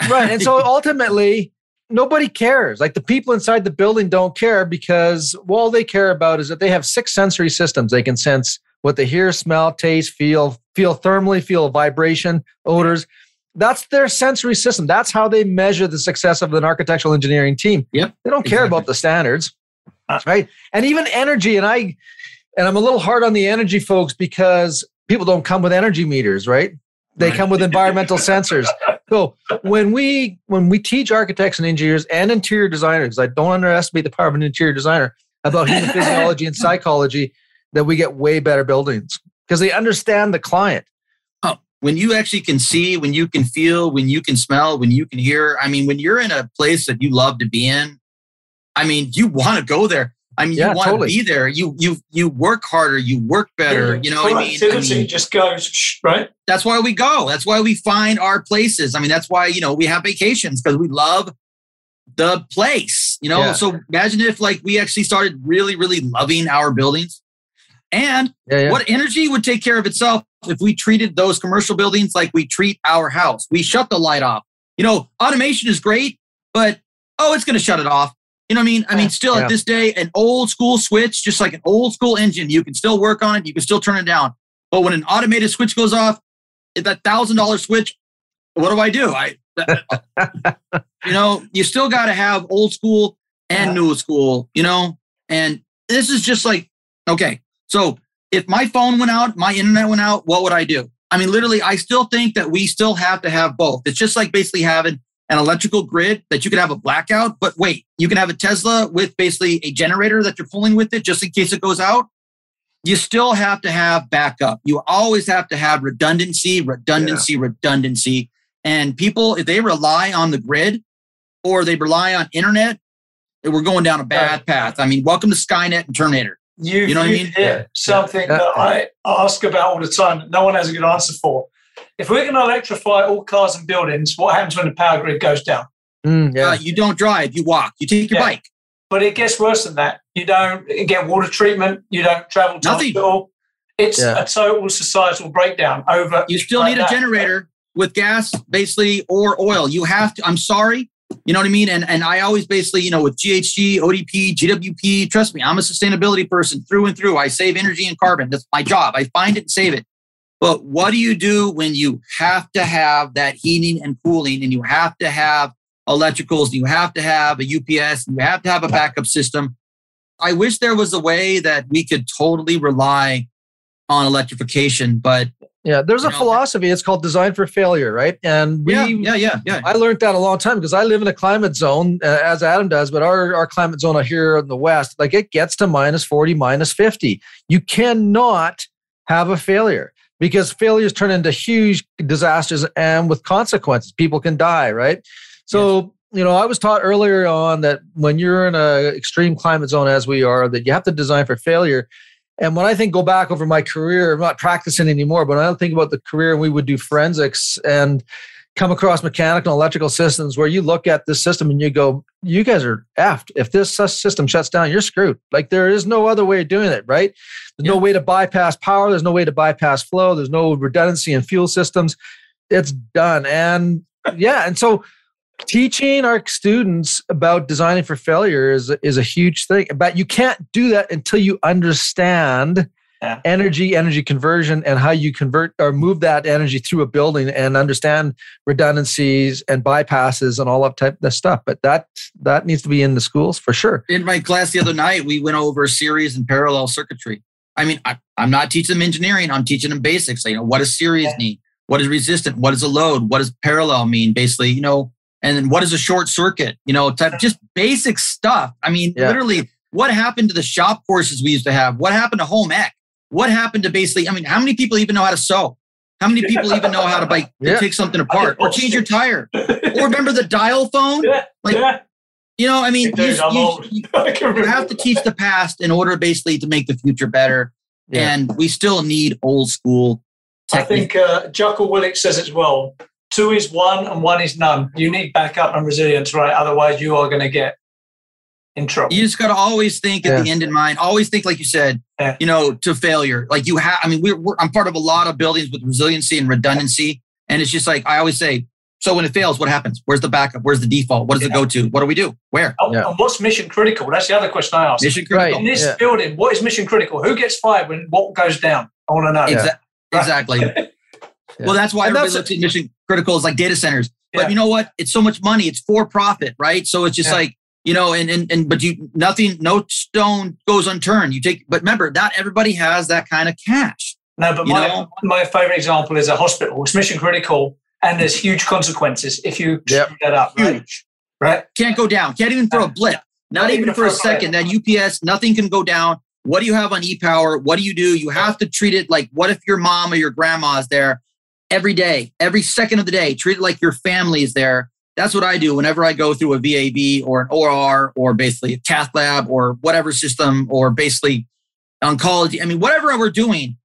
right. And so [laughs] ultimately, nobody cares. Like the people inside the building don't care because all they care about is that they have six sensory systems. They can sense what they hear, smell, taste, feel, feel thermally, feel vibration, odors. That's their sensory system. That's how they measure the success of an architectural engineering team. Yep, They don't care exactly. about the standards. Uh, right. And even energy. And I and I'm a little hard on the energy folks because people don't come with energy meters, right? They Right. come with environmental [laughs] sensors. So when we when we teach architects and engineers and interior designers, I don't underestimate the power of an interior designer about human [laughs] physiology and psychology, that we get way better buildings because they understand the client. When you actually can see, when you can feel, when you can smell, when you can hear. I mean, when you're in a place that you love to be in, I mean, you want to go there. I mean, Yeah, you want to totally. be there. You you you work harder. You work better. You know what I mean? I mean, just goes, right? that's why we go. That's why we find our places. I mean, that's why you know we have vacations because we love the place. You know, Yeah. so imagine if like we actually started really, really loving our buildings, and Yeah, yeah. what energy would take care of itself if we treated those commercial buildings like we treat our house? We shut the light off. You know, automation is great, but oh, it's going to shut it off. You know what I mean? I mean, still Yeah. at this day, an old school switch, just like an old school engine, you can still work on it. You can still turn it down. But when an automated switch goes off, that thousand dollar switch, what do I do? I, [laughs] you know, you still got to have old school and new school, you know, and this is just like, okay, so if my phone went out, my internet went out, what would I do? I mean, literally, I still think that we still have to have both. It's just like basically having an electrical grid that you could have a blackout, but wait, you can have a Tesla with basically a generator that you're pulling with it just in case it goes out. You still have to have backup. You always have to have redundancy, redundancy, redundancy. And people, if they rely on the grid or they rely on internet, we're going down a bad path. I mean, welcome to Skynet and Terminator. You, You know what I you mean? hit something Yeah. that I ask about all the time that no one has a good answer for. If we're going to electrify all cars and buildings, what happens when the power grid goes down? Mm, yeah. Uh, you don't drive, you walk, you take your Yeah. bike. But it gets worse than that. You don't get water treatment. You don't travel to Nothing. hospital. It's Yeah. a total societal breakdown over. You still like need a that. generator with gas, basically, or oil. You have to. I'm sorry. You know what I mean? And and I always basically, you know, with GHG, ODP, GWP, trust me, I'm a sustainability person through and through. I save energy and carbon. That's my job. I find it and save it. But what do you do when you have to have that heating and cooling and you have to have electricals and you have to have a UPS and you have to have a backup system? I wish there was a way that we could totally rely on electrification, but Yeah. There's a You know, philosophy. It's called design for failure, right? And we yeah, yeah, yeah, yeah. I learned that a long time because I live in a climate zone, uh, as Adam does, but our, our climate zone here in the West, like it gets to minus 40, minus 50. You cannot have a failure because failures turn into huge disasters and with consequences. People can die, right? So, you know, I was taught earlier on that when you're in a extreme climate zone as we are, that you have to design for failure. And when I think go back over my career, I'm not practicing anymore, but I don't think about the career we would do forensics and come across mechanical and electrical systems where you look at this system and you go, you guys are effed. If this system shuts down, you're screwed. Like there is no other way of doing it, right? There's no way to bypass power. There's no way to bypass flow. There's no redundancy in fuel systems. It's done. And yeah, and so teaching our students about designing for failure is, is a huge thing. But you can't do that until you understand Yeah. energy, energy conversion, and how you convert or move that energy through a building and understand redundancies and bypasses and all that type of stuff. But that that needs to be in the schools for sure. In my class the other night, we went over series and parallel circuitry. I mean, I, am not teaching them engineering. I'm teaching them basics. You know, what does series yeah. mean? What is resistant? What is a load? What does parallel mean? Basically, you know, and then what is a short circuit? You know, type just basic stuff. I mean, yeah. literally, what happened to the shop courses we used to have? What happened to home ec? What happened to basically? I mean, how many people even know how to sew? How many people [laughs] even know how to like yeah. take something apart or change your tire? [laughs] or remember the dial phone? Like, you know, I mean, you, you, you, [laughs] you have to teach the past in order basically to make the future better. Yeah. And we still need old school. Technique. I think uh, Jocko Willink says it well. Two is one and one is none. You need backup and resilience, right? Otherwise, you are going to get in trouble. You just got to always think at the end in mind. Always think, like you said, yeah. you know, to failure. Like you have. I mean, we're, we're, I'm part of a lot of buildings with resiliency and redundancy, and it's just like I always say. So when it fails, what happens? Where's the backup? Where's the default? What does yeah. it go to? What do we do? Where? Oh, and what's mission critical? That's the other question I ask. Mission critical. Right. In this building, what is mission critical? Who gets fired when what goes down? I want to know. Exa- Exactly. [laughs] Well, that's why everybody looks at mission critical as like data centers. But you know what? It's so much money. It's for profit, right? So it's just like you know, and and and but you nothing, no stone goes unturned. You take, but remember, not everybody has that kind of cash. No, but my know? my favorite example is a hospital. It's mission critical, and there's huge consequences if you yep. screw that up. Huge, right? right? Can't go down. Can't even for a blip. Not, Not even, even for a second. That UPS, nothing can go down. What do you have on e-power? What do you do? You have to treat it like what if your mom or your grandma is there every day, every second of the day? Treat it like your family is there that's what I do whenever I go through a VAB or an OR or basically a cath lab or whatever system or basically oncology. I mean, whatever we're doing,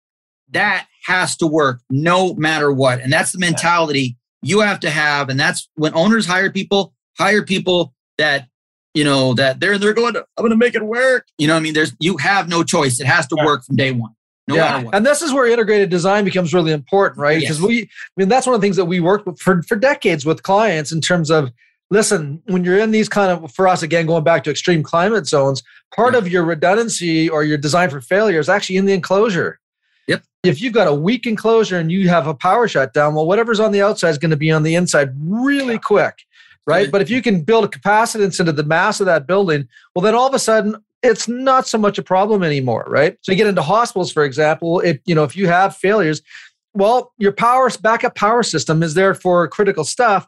that has to work no matter what. And that's the mentality you have to have. And that's when owners hire people, hire people that, you know, that they're they're going, I'm gonna make it work. You know I mean? There's you have no choice. It has to work from day one. No yeah. And this is where integrated design becomes really important, right? Because yes. we, I mean, that's one of the things that we worked with for, for decades with clients in terms of, listen, when you're in these kind of, for us, again, going back to extreme climate zones, part yeah. of your redundancy or your design for failure is actually in the enclosure. Yep. If you've got a weak enclosure and you have a power shutdown, well, whatever's on the outside is going to be on the inside really yeah. quick right? But if you can build a capacitance into the mass of that building, well, then all of a sudden it's not so much a problem anymore, right? So you get into hospitals, for example, if you know if you have failures, well, your power backup power system is there for critical stuff,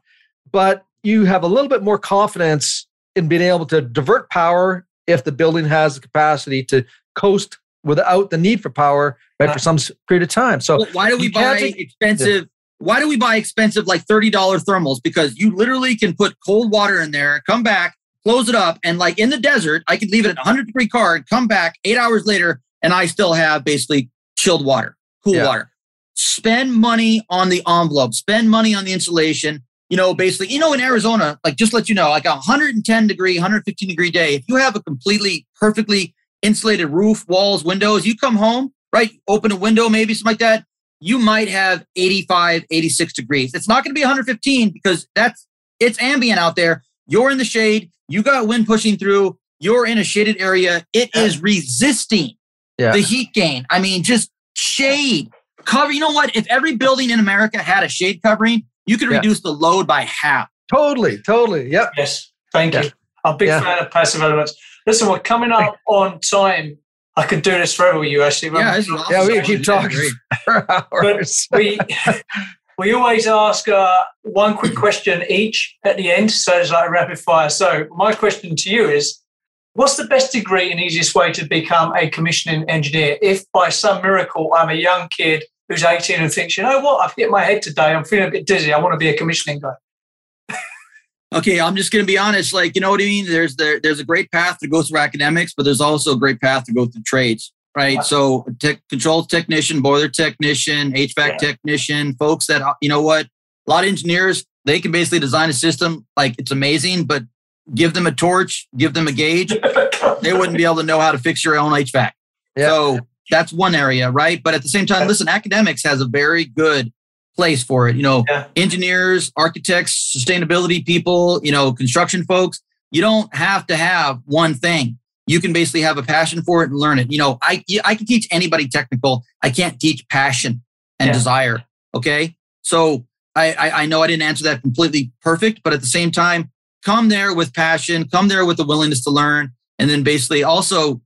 but you have a little bit more confidence in being able to divert power if the building has the capacity to coast without the need for power right for uh, some period of time. So well, why do we buy take, expensive? Yeah. Why do we buy expensive like $30 thermals? Because you literally can put cold water in there, come back, close it up, and like in the desert, I could leave it at 100 degree card, come back eight hours later, and I still have basically chilled water, cool yeah. water. Spend money on the envelope, spend money on the insulation. You know, basically, you know, in Arizona, like just let you know, like a 110 degree, 115 degree day, if you have a completely perfectly insulated roof, walls, windows, you come home, right? Open a window, maybe something like that. You might have 85, 86 degrees. It's not going to be 115 because that's it's ambient out there. You're in the shade. You got wind pushing through. You're in a shaded area. It is resisting yeah. the heat gain. I mean, just shade cover. You know what? If every building in America had a shade covering, you could yeah. reduce the load by half. Totally, totally. Yep. Yes. Thank you. I'm a big fan of passive elements. Listen, we're coming up on time. I could do this forever with you, actually. Yeah, awesome. yeah, we can keep talking [laughs] for hours. But we [laughs] we always ask uh, one quick question each at the end, so it's like rapid fire. So, my question to you is What's the best degree and easiest way to become a commissioning engineer? If by some miracle I'm a young kid who's 18 and thinks, you know what, I've hit my head today, I'm feeling a bit dizzy, I want to be a commissioning guy. okay, I'm just going to be honest. Like, you know what I mean? There's there, there's a great path to go through academics, but there's also a great path to go through trades right? So, tech, controls technician, boiler technician, HVAC yeah. technician, folks that uh, you know what, a lot of engineers they can basically design a system like it's amazing, but give them a torch, give them a gauge, [laughs] they wouldn't be able to know how to fix your own HVAC. Yeah. So that's one area, right? But at the same time, listen, academics has a very good place for it. You know, yeah. engineers, architects, sustainability people, you know, construction folks. You don't have to have one thing you can basically have a passion for it and learn it. You know, I I can teach anybody technical. I can't teach passion and Yeah. desire. Okay, so I, I I know I didn't answer that completely perfect, but at the same time, come there with passion, come there with the willingness to learn, and then basically also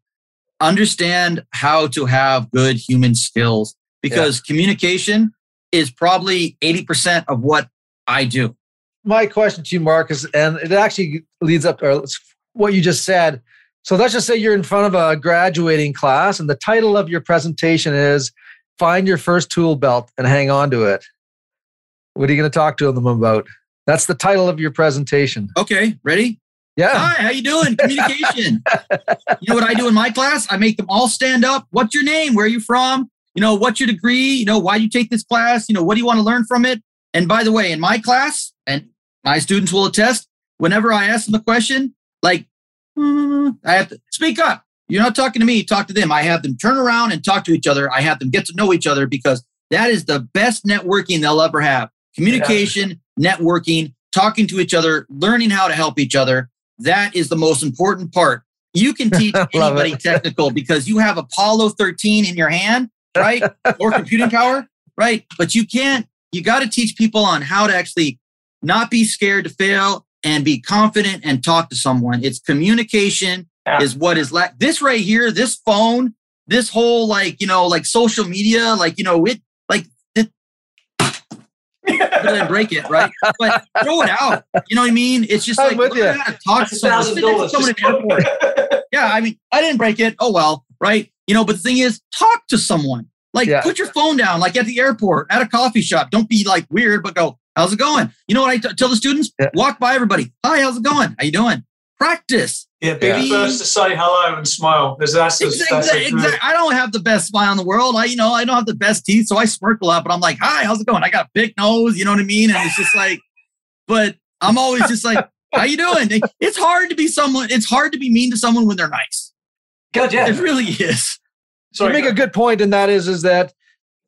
understand how to have good human skills because communication is probably 80% of what I do. My question to you, Marcus, and it actually leads up to what you just said. So let's just say you're in front of a graduating class, and the title of your presentation is "Find Your First Tool Belt and Hang On to It." What are you going to talk to them about? That's the title of your presentation. Okay, ready? Yeah. Hi, how you doing? Communication. you know what I do in my class? I make them all stand up. What's your name? Where are you from? You know, what's your degree? You know, why do you take this class? You know, what do you want to learn from it? And by the way, in my class, and my students will attest, whenever I ask them a question, like, Hmm. I have to speak up. You're not talking to me, talk to them. I have them turn around and talk to each other. I have them get to know each other because that is the best networking they'll ever have. Communication, networking, talking to each other, learning how to help each other. That is the most important part. You can [laughs] teach anybody technical because you have Apollo 13 in your hand, right? or computing power, right? But you can't, you got to teach people on how to actually not be scared to fail and be confident and talk to someone. It's communication Yeah. is what is lack. This right here, this phone, this whole like, you know, like social media, like, you know, it, like, it, didn't break it, right? But throw it out. You know what I mean? It's just I'm like with oh you. talk to someone. thousand Sit next to someone just- at the airport. Yeah, I mean, I didn't break it. Oh well, right? You know, but the thing is, talk to someone. Like, Yeah. put your phone down, like at the airport, at a coffee shop. Don't be like weird, but go, "How's it going?" You know what I t- tell the students? Yeah. Walk by everybody. Hi, how's it going? How you doing? Practice. Yeah, be Yeah. the first to say hello and smile. Because that's, a- Exactly. that's a good- I don't have the best smile in the world. I, you know, I don't have the best teeth, so I smirk a lot. But I'm like, "Hi, how's it going?" I got a big nose. You know what I mean? And it's just like, but I'm always just like, "How you doing?" It's hard to be someone. It's hard to be mean to someone when they're nice. Good, yeah. It really is. So you make a good point, and that is is that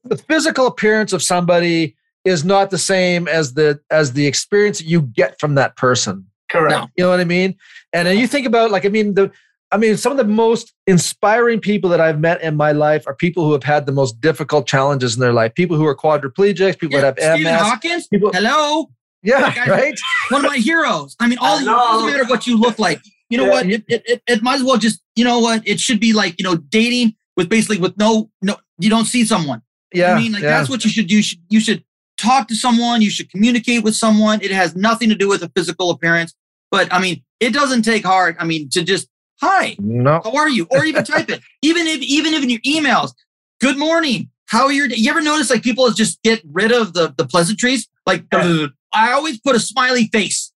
the physical appearance of somebody is not the same as the as the experience that you get from that person. correct. No. You know what I mean? And then you think about like I mean the I mean some of the most inspiring people that I've met in my life are people who have had the most difficult challenges in their life. People who are quadriplegics, people that have Stephen MS. Hawkins. People, Hello, yeah, guys- right. one of my heroes. I mean, all it doesn't matter what you look like. You know Yeah. what? It, it, it, it might as well just you know what? It should be like you know dating with basically with no no. You don't see someone. Yeah, I mean, like yeah. that's what you should do. You should, you should talk to someone. You should communicate with someone. It has nothing to do with a physical appearance. But I mean, it doesn't take hard. I mean, to just hi, no. how are you, or even type it. [laughs] Even if even if in your emails, good morning, how are your day? You ever notice like people just get rid of the the pleasantries? Like [laughs] I always put a smiley face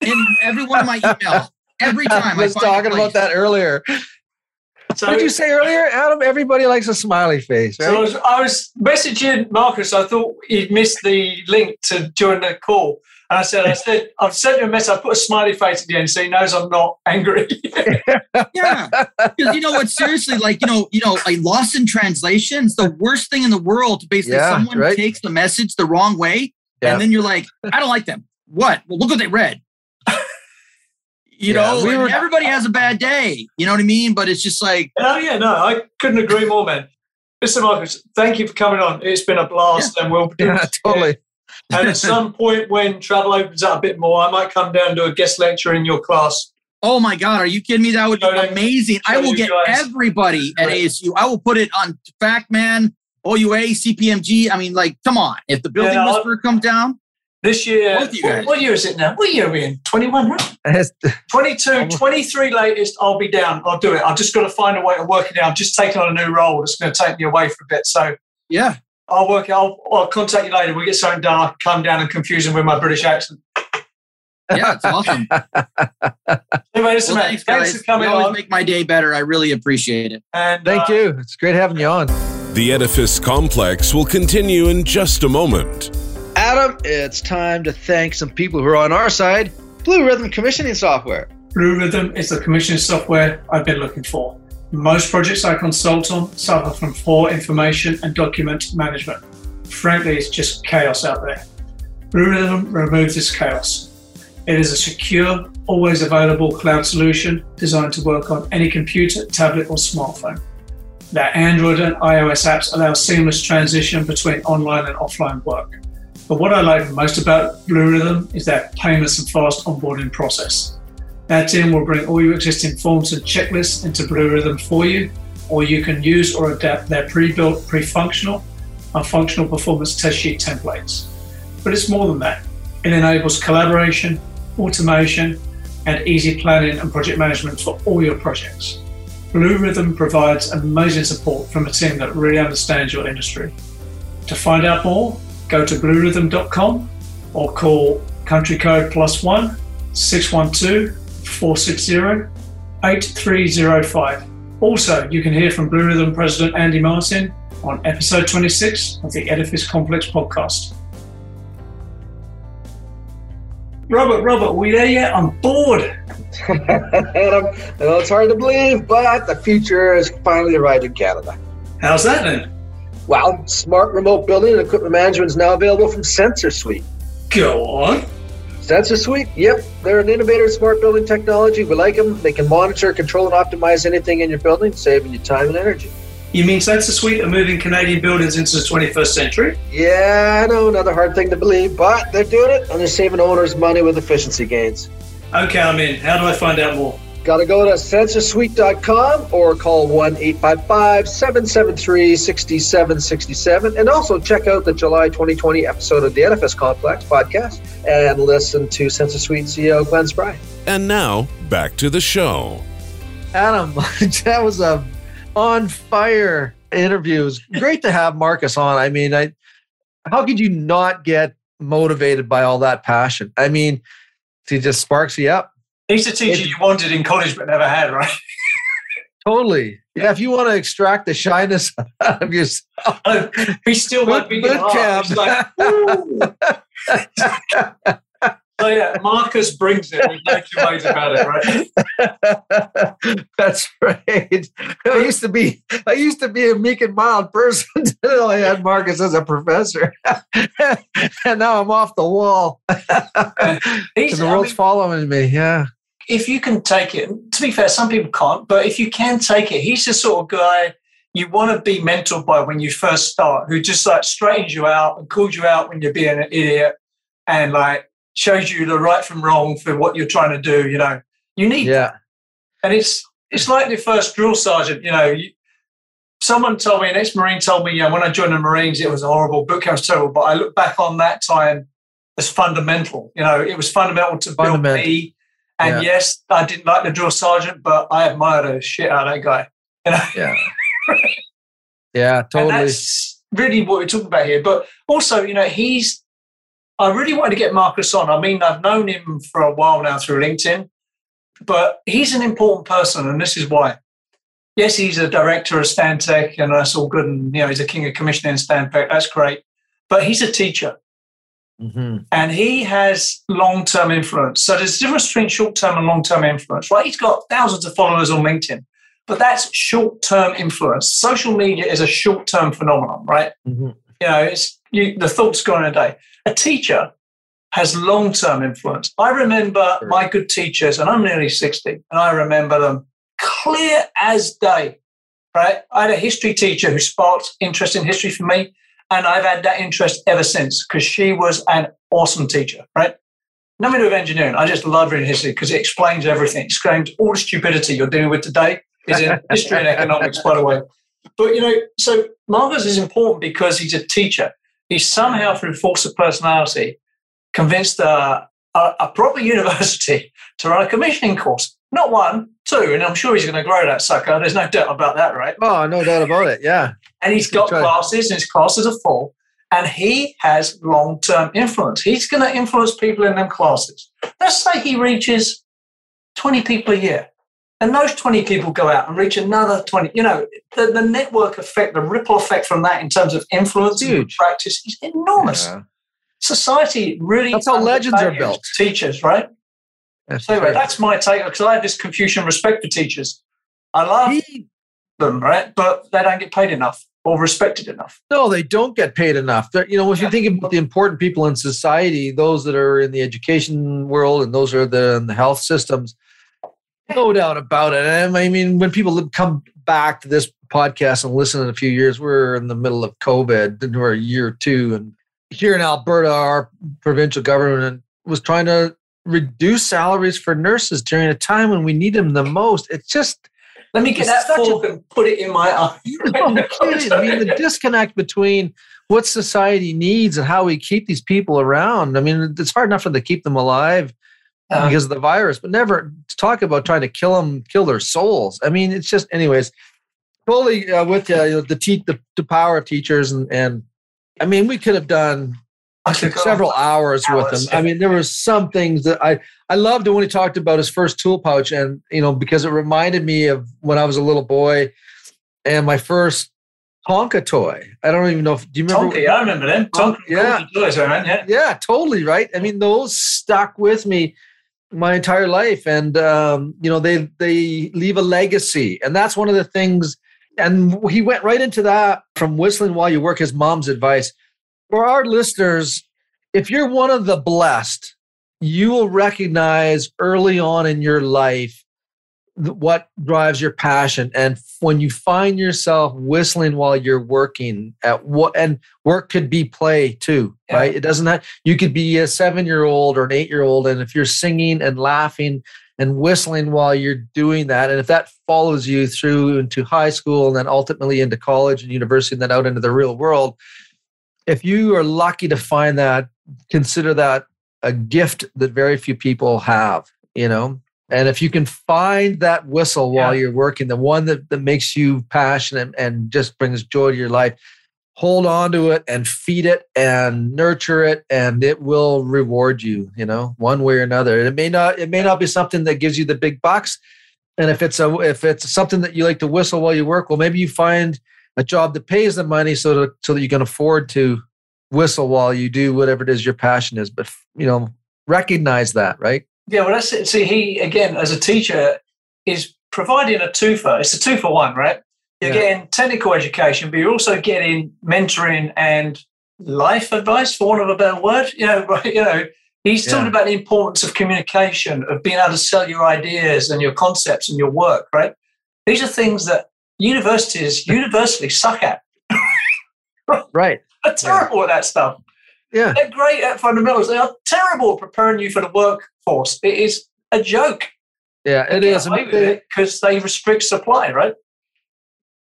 in every one of my emails. Every [laughs] time I was talking about that earlier. So, what did you say earlier, Adam? Everybody likes a smiley face. so I was, I was messaging Marcus. I thought he'd missed the link to join the call. And I said, I said, I've sent you a message. I put a smiley face at the end so he knows I'm not angry. [laughs] Yeah, because you know what? Seriously, like you know, you know, like lost in translation is the worst thing in the world. Basically, Yeah, someone right. takes the message the wrong way, Yeah. and then you're like, I don't like them. What? Well, look what they read. You Yeah, know, we were- everybody has a bad day. You know what I mean? But it's just like, oh, yeah, no, I couldn't agree more, man. Mr. Marcus, thank you for coming on. It's been a blast, and we'll do yeah, totally. And at some [laughs] point, when travel opens up a bit more, I might come down and do a guest lecture in your class. oh my god, are you kidding me? That would be amazing. I will get guys. everybody at Right. ASU. I will put it on FactMan, OUA, CPMG. I mean, like, come on. If the building Yeah, I'll- whisperer comes down, This year, what, what year is it now? What year are we in? 21, right? It's- 22, 23 latest, I'll be down. I'll do it. I've just got to find a way to work it out. I'm just taking on a new role that's going to take me away for a bit. So yeah. I'll work it. I'll, I'll contact you later. We get something done. I'll come down and confuse them with my British accent. Yeah, it's awesome. [laughs] Anyway, listen, Well, thanks, thanks, for coming you always on. make my day better. I really appreciate it. and Thank uh, you. It's great having you on. The Edifice Complex will continue in just a moment. Adam, it's time to thank some people who are on our side. Bluerithm Commissioning Software. Bluerithm is the commissioning software I've been looking for. Most projects I consult on suffer from poor information and document management. Frankly, it's just chaos out there. Bluerithm removes this chaos. It is a secure, always available cloud solution designed to work on any computer, tablet, or smartphone. Their Android and iOS apps allow seamless transition between online and offline work. But what I like most about Bluerithm is their painless and fast onboarding process. Their team will bring all your existing forms and checklists into Bluerithm for you, or you can use or adapt their pre-built, pre-functional and functional performance test sheet templates. But it's more than that. It enables collaboration, automation, and easy planning and project management for all your projects. Bluerithm provides amazing support from a team that really understands your industry. To find out more, go to bluerithm.com or call country code plus one 612 460 8305. Also, you can hear from Bluerithm President Andy Martin on episode 26 of the Edifice Complex podcast. Robert, Robert, we there yet? I'm bored. [laughs] Adam, it's hard to believe, but the future has finally arrived in Canada. How's that then? Well, smart remote building and equipment management is now available from Sensor Suite. Go on. Sensor Suite, yep, they're an innovator in smart building technology. We like them. They can monitor, control, and optimize anything in your building, saving you time and energy. You mean Sensor Suite are moving Canadian buildings into the 21st century? Yeah, I know, another hard thing to believe, but they're doing it and they're saving owners money with efficiency gains. Okay, I'm in. How do I find out more? Got to go to sensorsuite.com or call 1 855 773 6767. And also check out the July 2020 episode of the Edifice Complex podcast and listen to Sensor Suite CEO Glenn Spry. And now, back to the show. Adam, [laughs] that was a on fire interview. It was great to have Marcus on. I mean, I how could you not get motivated by all that passion? I mean, he just sparks you up. He's the teacher you wanted in college but never had, right? Totally. Yeah, if you want to extract the shyness [laughs] out of yourself. Oh, he still might be Boot camp. Like, [laughs] So yeah, Marcus brings it. There's no two ways about it, right? [laughs] That's right. I used to be I used to be a meek and mild person until I had Marcus as a professor. and now I'm off the wall. The I world's mean- following me. Yeah. If you can take it, to be fair, some people can't, but if you can take it, he's the sort of guy you want to be mentored by when you first start, who just like straightens you out and calls you out when you're being an idiot and like shows you the right from wrong for what you're trying to do. You know, you need Yeah. and it's it's like the first drill sergeant. You know, you, someone told me, an ex-marine told me, yeah, when I joined the Marines, it was horrible. Boot camp was terrible, but I look back on that time as fundamental. You know, it was fundamental to build me. And yes, I didn't like the drill sergeant, but I admired the shit out of that guy. [laughs] You know, Yeah. [laughs] Yeah, and totally. that's really what we're talking about here. But also, you know, he's. I really wanted to get Marcus on. I mean, I've known him for a while now through LinkedIn, but he's an important person, and this is why. Yes, he's a director of Stantec, and that's all good, and you know, he's a king of commissioning in Stantec. That's great, but he's a teacher, Mhm. and he has long-term influence. So there's a difference between short-term and long-term influence, right? He's got thousands of followers on LinkedIn, but that's short-term influence. Social media is a short-term phenomenon, right? Mhm. You know, it's you, the thoughts gone in a day. A teacher has long-term influence. I remember Sure. my good teachers, and I'm nearly 60, and I remember them clear as day. Right? I had a history teacher who sparked interest in history for me, and I've had that interest ever since because she was an awesome teacher. Right? Nothing to do with engineering. I just love reading history because it explains everything. It explains all the stupidity you're dealing with today is in [laughs] history and economics, by the way. But you know, so Marcus is important because he's a teacher. He somehow, through force of personality, convinced a, a, a proper [laughs] university to run a commissioning course. Not one, two, and I'm sure he's going to grow that sucker. There's no doubt about that, right? Oh, no doubt about it. Yeah. And he's got classes, and his classes are full, and he has long term influence. He's going to influence people in them classes. Let's say he reaches 20 people a year, and those 20 people go out and reach another 20. You know, the, the network effect, the ripple effect from that in terms of influence and practice is enormous. Yeah. society really That's how legends are built. Teachers, right? That's So anyway, right. that's my take because I have this Confucian respect for teachers. I love He- them, right? But they don't get paid enough or respected enough. No, they don't get paid enough. They're, you know, if you think about the important people in society, those that are in the education world and those are the in the health systems, no doubt about it. And I mean, when people come back to this podcast and listen in a few years, we're in the middle of COVID, and we're a year or two, and here in Alberta, our provincial government was trying to reduce salaries for nurses during a time when we need them the most. It's just let me get that fork a, and put it in my [laughs] eye. no, kidding. I mean, the disconnect between what society needs and how we keep these people around. I mean, it's hard enough for them to keep them alive uh, because of the virus, but never to talk about trying to kill them, kill their souls. I mean, it's just, anyways, totally uh, with uh, you know, the, te- the the power of teachers and and I mean, we could have done several hours, hours with him. Yeah. I mean, there were some things that I I loved when he talked about his first tool pouch, and you know, because it reminded me of when I was a little boy and my first Tonka toy. I don't even know if do you remember? Tonka, yeah, I remember them. Tonka, yeah, toys, right? yeah, yeah, totally right. I mean, those stuck with me my entire life, and um, you know, they they leave a legacy, and that's one of the things. And he went right into that from whistling while you work. His mom's advice for our listeners, if you're one of the blessed, you will recognize early on in your life what drives your passion and when you find yourself whistling while you're working at what and work could be play too yeah. right it doesn't have you could be a seven year old or an eight year old and if you're singing and laughing and whistling while you're doing that and if that follows you through into high school and then ultimately into college and university and then out into the real world if you are lucky to find that, consider that a gift that very few people have, you know? And if you can find that whistle yeah. while you're working, the one that, that makes you passionate and just brings joy to your life, hold on to it and feed it and nurture it and it will reward you, you know, one way or another. It may not it may not be something that gives you the big bucks. And if it's a if it's something that you like to whistle while you work, well maybe you find a job that pays the money so that so that you can afford to whistle while you do whatever it is your passion is. But you know, recognize that, right? Yeah, well, that's it. See, he again as a teacher is providing a two for it's a two for one, right? You're yeah. getting technical education, but you're also getting mentoring and life advice, for want of a better word. [laughs] You know, right? You know, he's yeah. talking about the importance of communication, of being able to sell your ideas and your concepts and your work, right? These are things that universities universally suck at. right. [laughs] They're terrible yeah. at that stuff. Yeah. They're great at fundamentals. They are terrible at preparing you for the workforce. It is a joke. Yeah, it is. Because they restrict supply, right?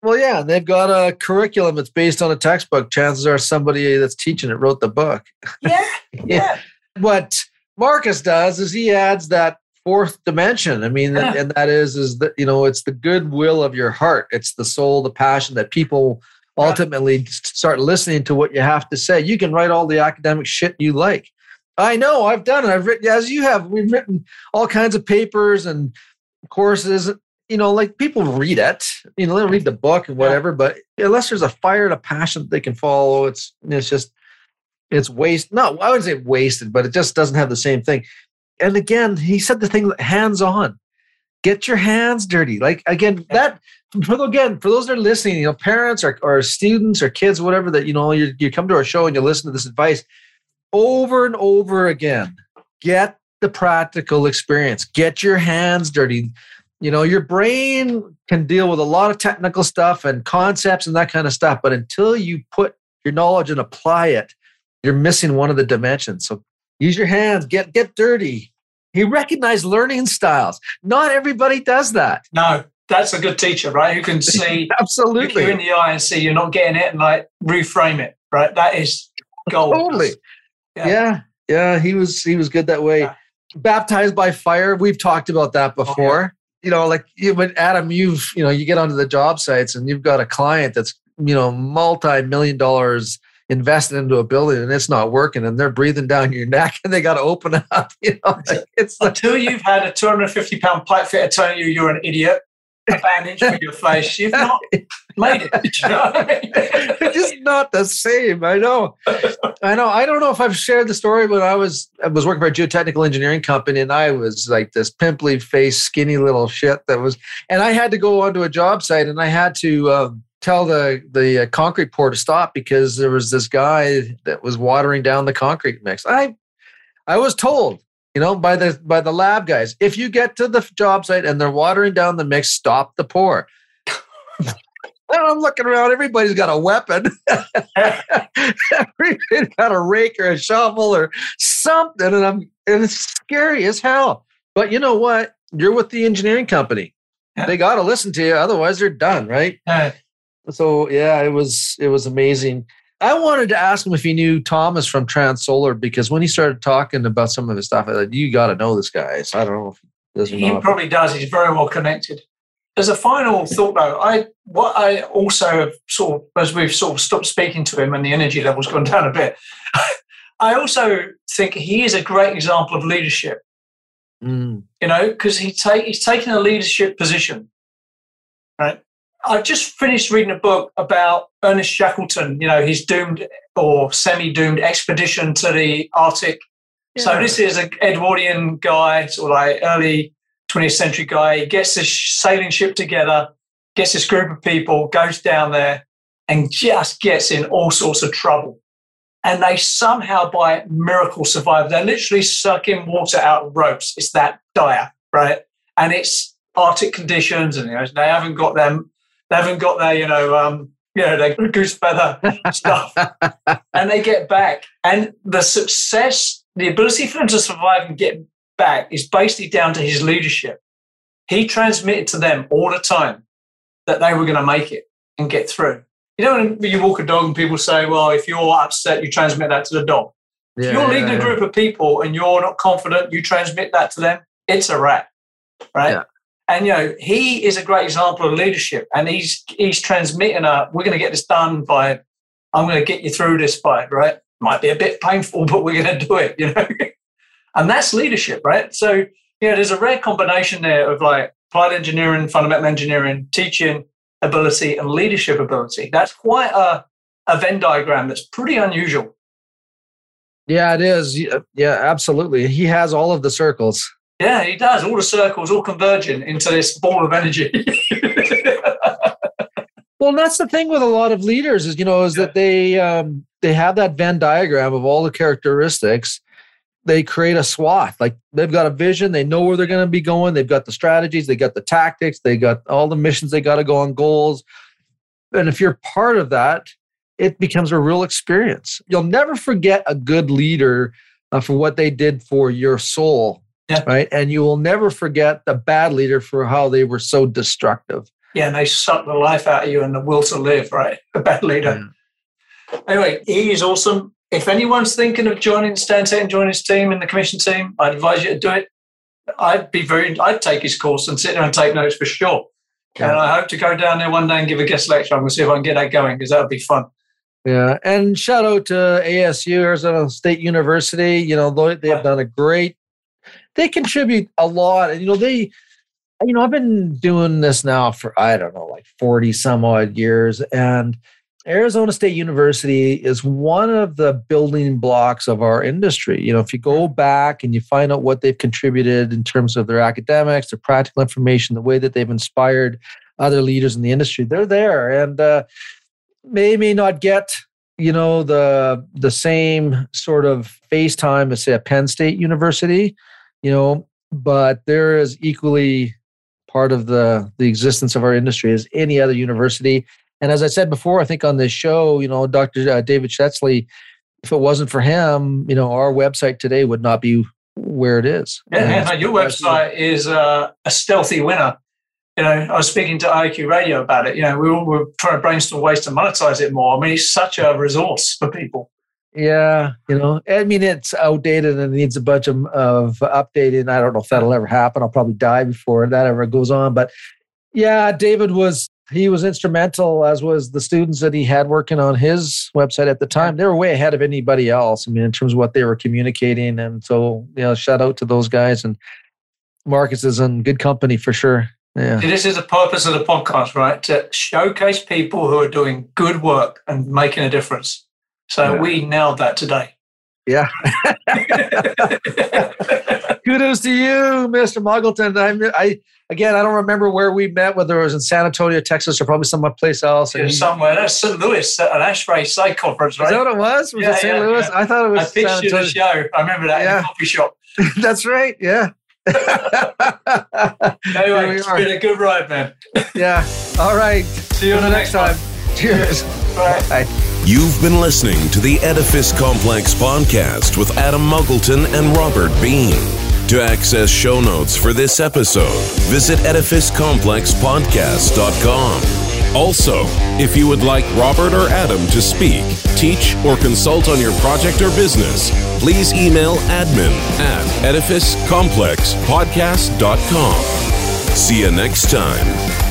Well, yeah, they've got a curriculum that's based on a textbook. Chances are somebody that's teaching it wrote the book. [laughs] Yeah, yeah. What Marcus does is he adds that fourth dimension. I mean, yeah. and that is is that you know it's the goodwill of your heart. It's the soul, the passion that people ultimately start listening to what you have to say. You can write all the academic shit you like. I know I've done it. I've written as you have. We've written all kinds of papers and courses. You know, like people read it. You know, they read the book and whatever. But unless there's a fire and a passion that they can follow, it's it's just it's waste. No, I wouldn't say wasted, but it just doesn't have the same thing and again, he said the thing hands on. Get your hands dirty. Like again, that for again, for those that are listening, you know, parents or, or students or kids, whatever that, you know, you, you come to our show and you listen to this advice over and over again. Get the practical experience. Get your hands dirty. You know, your brain can deal with a lot of technical stuff and concepts and that kind of stuff. But until you put your knowledge and apply it, you're missing one of the dimensions. So use your hands, get get dirty, he recognized learning styles. Not everybody does that. No, that's a good teacher, right? Who can [laughs] see absolutely you in the eye and see you're not getting it and like reframe it, right? That is gold. Totally. Yeah. yeah. yeah, He was he was good that way. Yeah. Baptized by fire. We've talked about that before. Oh, yeah. You know, like you, but Adam, you've you know, you get onto the job sites and you've got a client that's you know multi-million dollars invested into a building and it's not working and they're breathing down your neck and they got to open up. [laughs] You know, it's like, until you've had a 250 pound pipe fitter telling you you're an idiot, a bandage for your face, you've not [laughs] made it. You know I mean? it's just not the same. I know. I know. I don't know if I've shared the story but I was I was working for a geotechnical engineering company and I was like this pimply face, skinny little shit that was, and I had to go onto a job site and I had to. Um, tell the the uh, concrete pour to stop because there was this guy that was watering down the concrete mix. I I was told, you know, by the by the lab guys, if you get to the job site and they're watering down the mix, stop the pour. [laughs] And I'm looking around, everybody's got a weapon. [laughs] everybody's got a rake or a shovel or something. And I'm and it's scary as hell. But you know what? You're with the engineering company. Yeah. They gotta listen to you, otherwise they're done, right? Yeah. So yeah, it was it was amazing. I wanted to ask him if he knew Thomas from Transsolar because when he started talking about some of his stuff, I thought, you got to know this guy. So I don't know if he does or He probably does. He's very well connected. As a final thought, though, I what I also have sort of as we've sort of stopped speaking to him and the energy level's gone down a bit. [laughs] I also think he is a great example of leadership. Mm, You know, because he take he's taken a leadership position. Right. I've just finished reading a book about Ernest Shackleton. You know, his doomed or semi-doomed expedition to the Arctic so this is an Edwardian guy, sort of like early 20th century guy. He gets this sailing ship together, gets this group of people, goes down there, and just gets in all sorts of trouble. And they somehow, by miracle, survive. They're literally sucking water out of ropes. It's that dire, right? And it's Arctic conditions, and you know, they haven't got them. They haven't got their, you know, um, you know, their goose feather [laughs] stuff and they get back. And the success, the ability for them to survive and get back is basically down to his leadership. He transmitted to them all the time that they were going to make it and get through. You know, when you walk a dog and people say, well, if you're upset, you transmit that to the dog. Yeah, if you're leading yeah, a group of people and you're not confident, you transmit that to them, it's a wrap. Right. And you know, he is a great example of leadership. And he's he's transmitting a we're gonna get this done by I'm gonna get you through this fight, right. Might be a bit painful, [laughs] but we're gonna do it, you know. [laughs] and that's leadership, right? So, you know, there's a rare combination there of like applied engineering, fundamental engineering, teaching ability, and leadership ability. That's quite a, a Venn diagram that's pretty unusual. Yeah, it is. Yeah, absolutely. He has all of the circles. Yeah, he does. All the circles all converging into this ball of energy. [laughs] Well, that's the thing with a lot of leaders is you know is that they um, they have that Venn diagram of all the characteristics. They create a swath. Like they've got a vision. They know where they're going to be going. They've got the strategies. They got the tactics. They got all the missions they got to go on goals. And if you're part of that, it becomes a real experience. You'll never forget a good leader uh, for what they did for your soul, Yeah. right? And you will never forget the bad leader for how they were so destructive. yeah, and they suck the life out of you and the will to live, right? [laughs] A bad leader. Anyway, he is awesome. If anyone's thinking of joining Stantec and joining his team and the commission team, I'd advise you to do it. I'd be very, I'd take his course and sit there and take notes for sure. Yeah. And I hope to go down there one day and give a guest lecture. I'm going to see if I can get that going because that would be fun. Yeah, and shout out to ASU, Arizona State University. You know, they they have done a great. They contribute a lot, and you know they, you know, I've been doing this now for I don't know, like forty some odd years, and Arizona State University is one of the building blocks of our industry. You know, if you go back and you find out what they've contributed in terms of their academics, their practical information, the way that they've inspired other leaders in the industry, they're there, and. uh may may not get you know the the same sort of face time as say a Penn State University, you know, but they're as equally part of the the existence of our industry as any other university. And as I said before, I think on this show, you know, Dr. uh, David Shetzley, if it wasn't for him, you know, our website today would not be where it is. Yeah, And- yeah, your website is uh, a stealthy winner. You know, I was speaking to IQ Radio about it. You know, we were, we were trying to brainstorm ways to monetize it more. I mean, it's such a resource for people. Yeah, you know, I mean, it's outdated and needs a bunch of, of updating. I don't know if that'll ever happen. I'll probably die before that ever goes on. But yeah, David was he was instrumental, as was the students that he had working on his website at the time. They were way ahead of anybody else. I mean, in terms of what they were communicating, and so you know, shout out to those guys. And Marcus is in good company for sure. Yeah, This is the purpose of the podcast, right? To showcase people who are doing good work and making a difference. So Yeah. we nailed that today. Yeah. [laughs] Kudos to you, Mr. Muggleton. I, I again, I don't remember where we met, whether it was in San Antonio, Texas, or probably someplace else. Yeah, somewhere. That's St. Louis an ASHRAE site conference, right? Is that what it was? Was Yeah, it St. yeah, Louis? I thought it was I pitched San you the show. I remember that in Yeah. a coffee shop. [laughs] That's right. Yeah. [laughs] Anyway, it's been a good ride, man. Yeah. All right. See you on the next time. one. Cheers. Bye. Bye. You've been listening to the Edifice Complex podcast with Adam Muggleton and Robert Bean. To access show notes for this episode, visit edificecomplexpodcast.com. Also, if you would like Robert or Adam to speak, teach, or consult on your project or business, please email admin at edificecomplexpodcast.com. See you next time.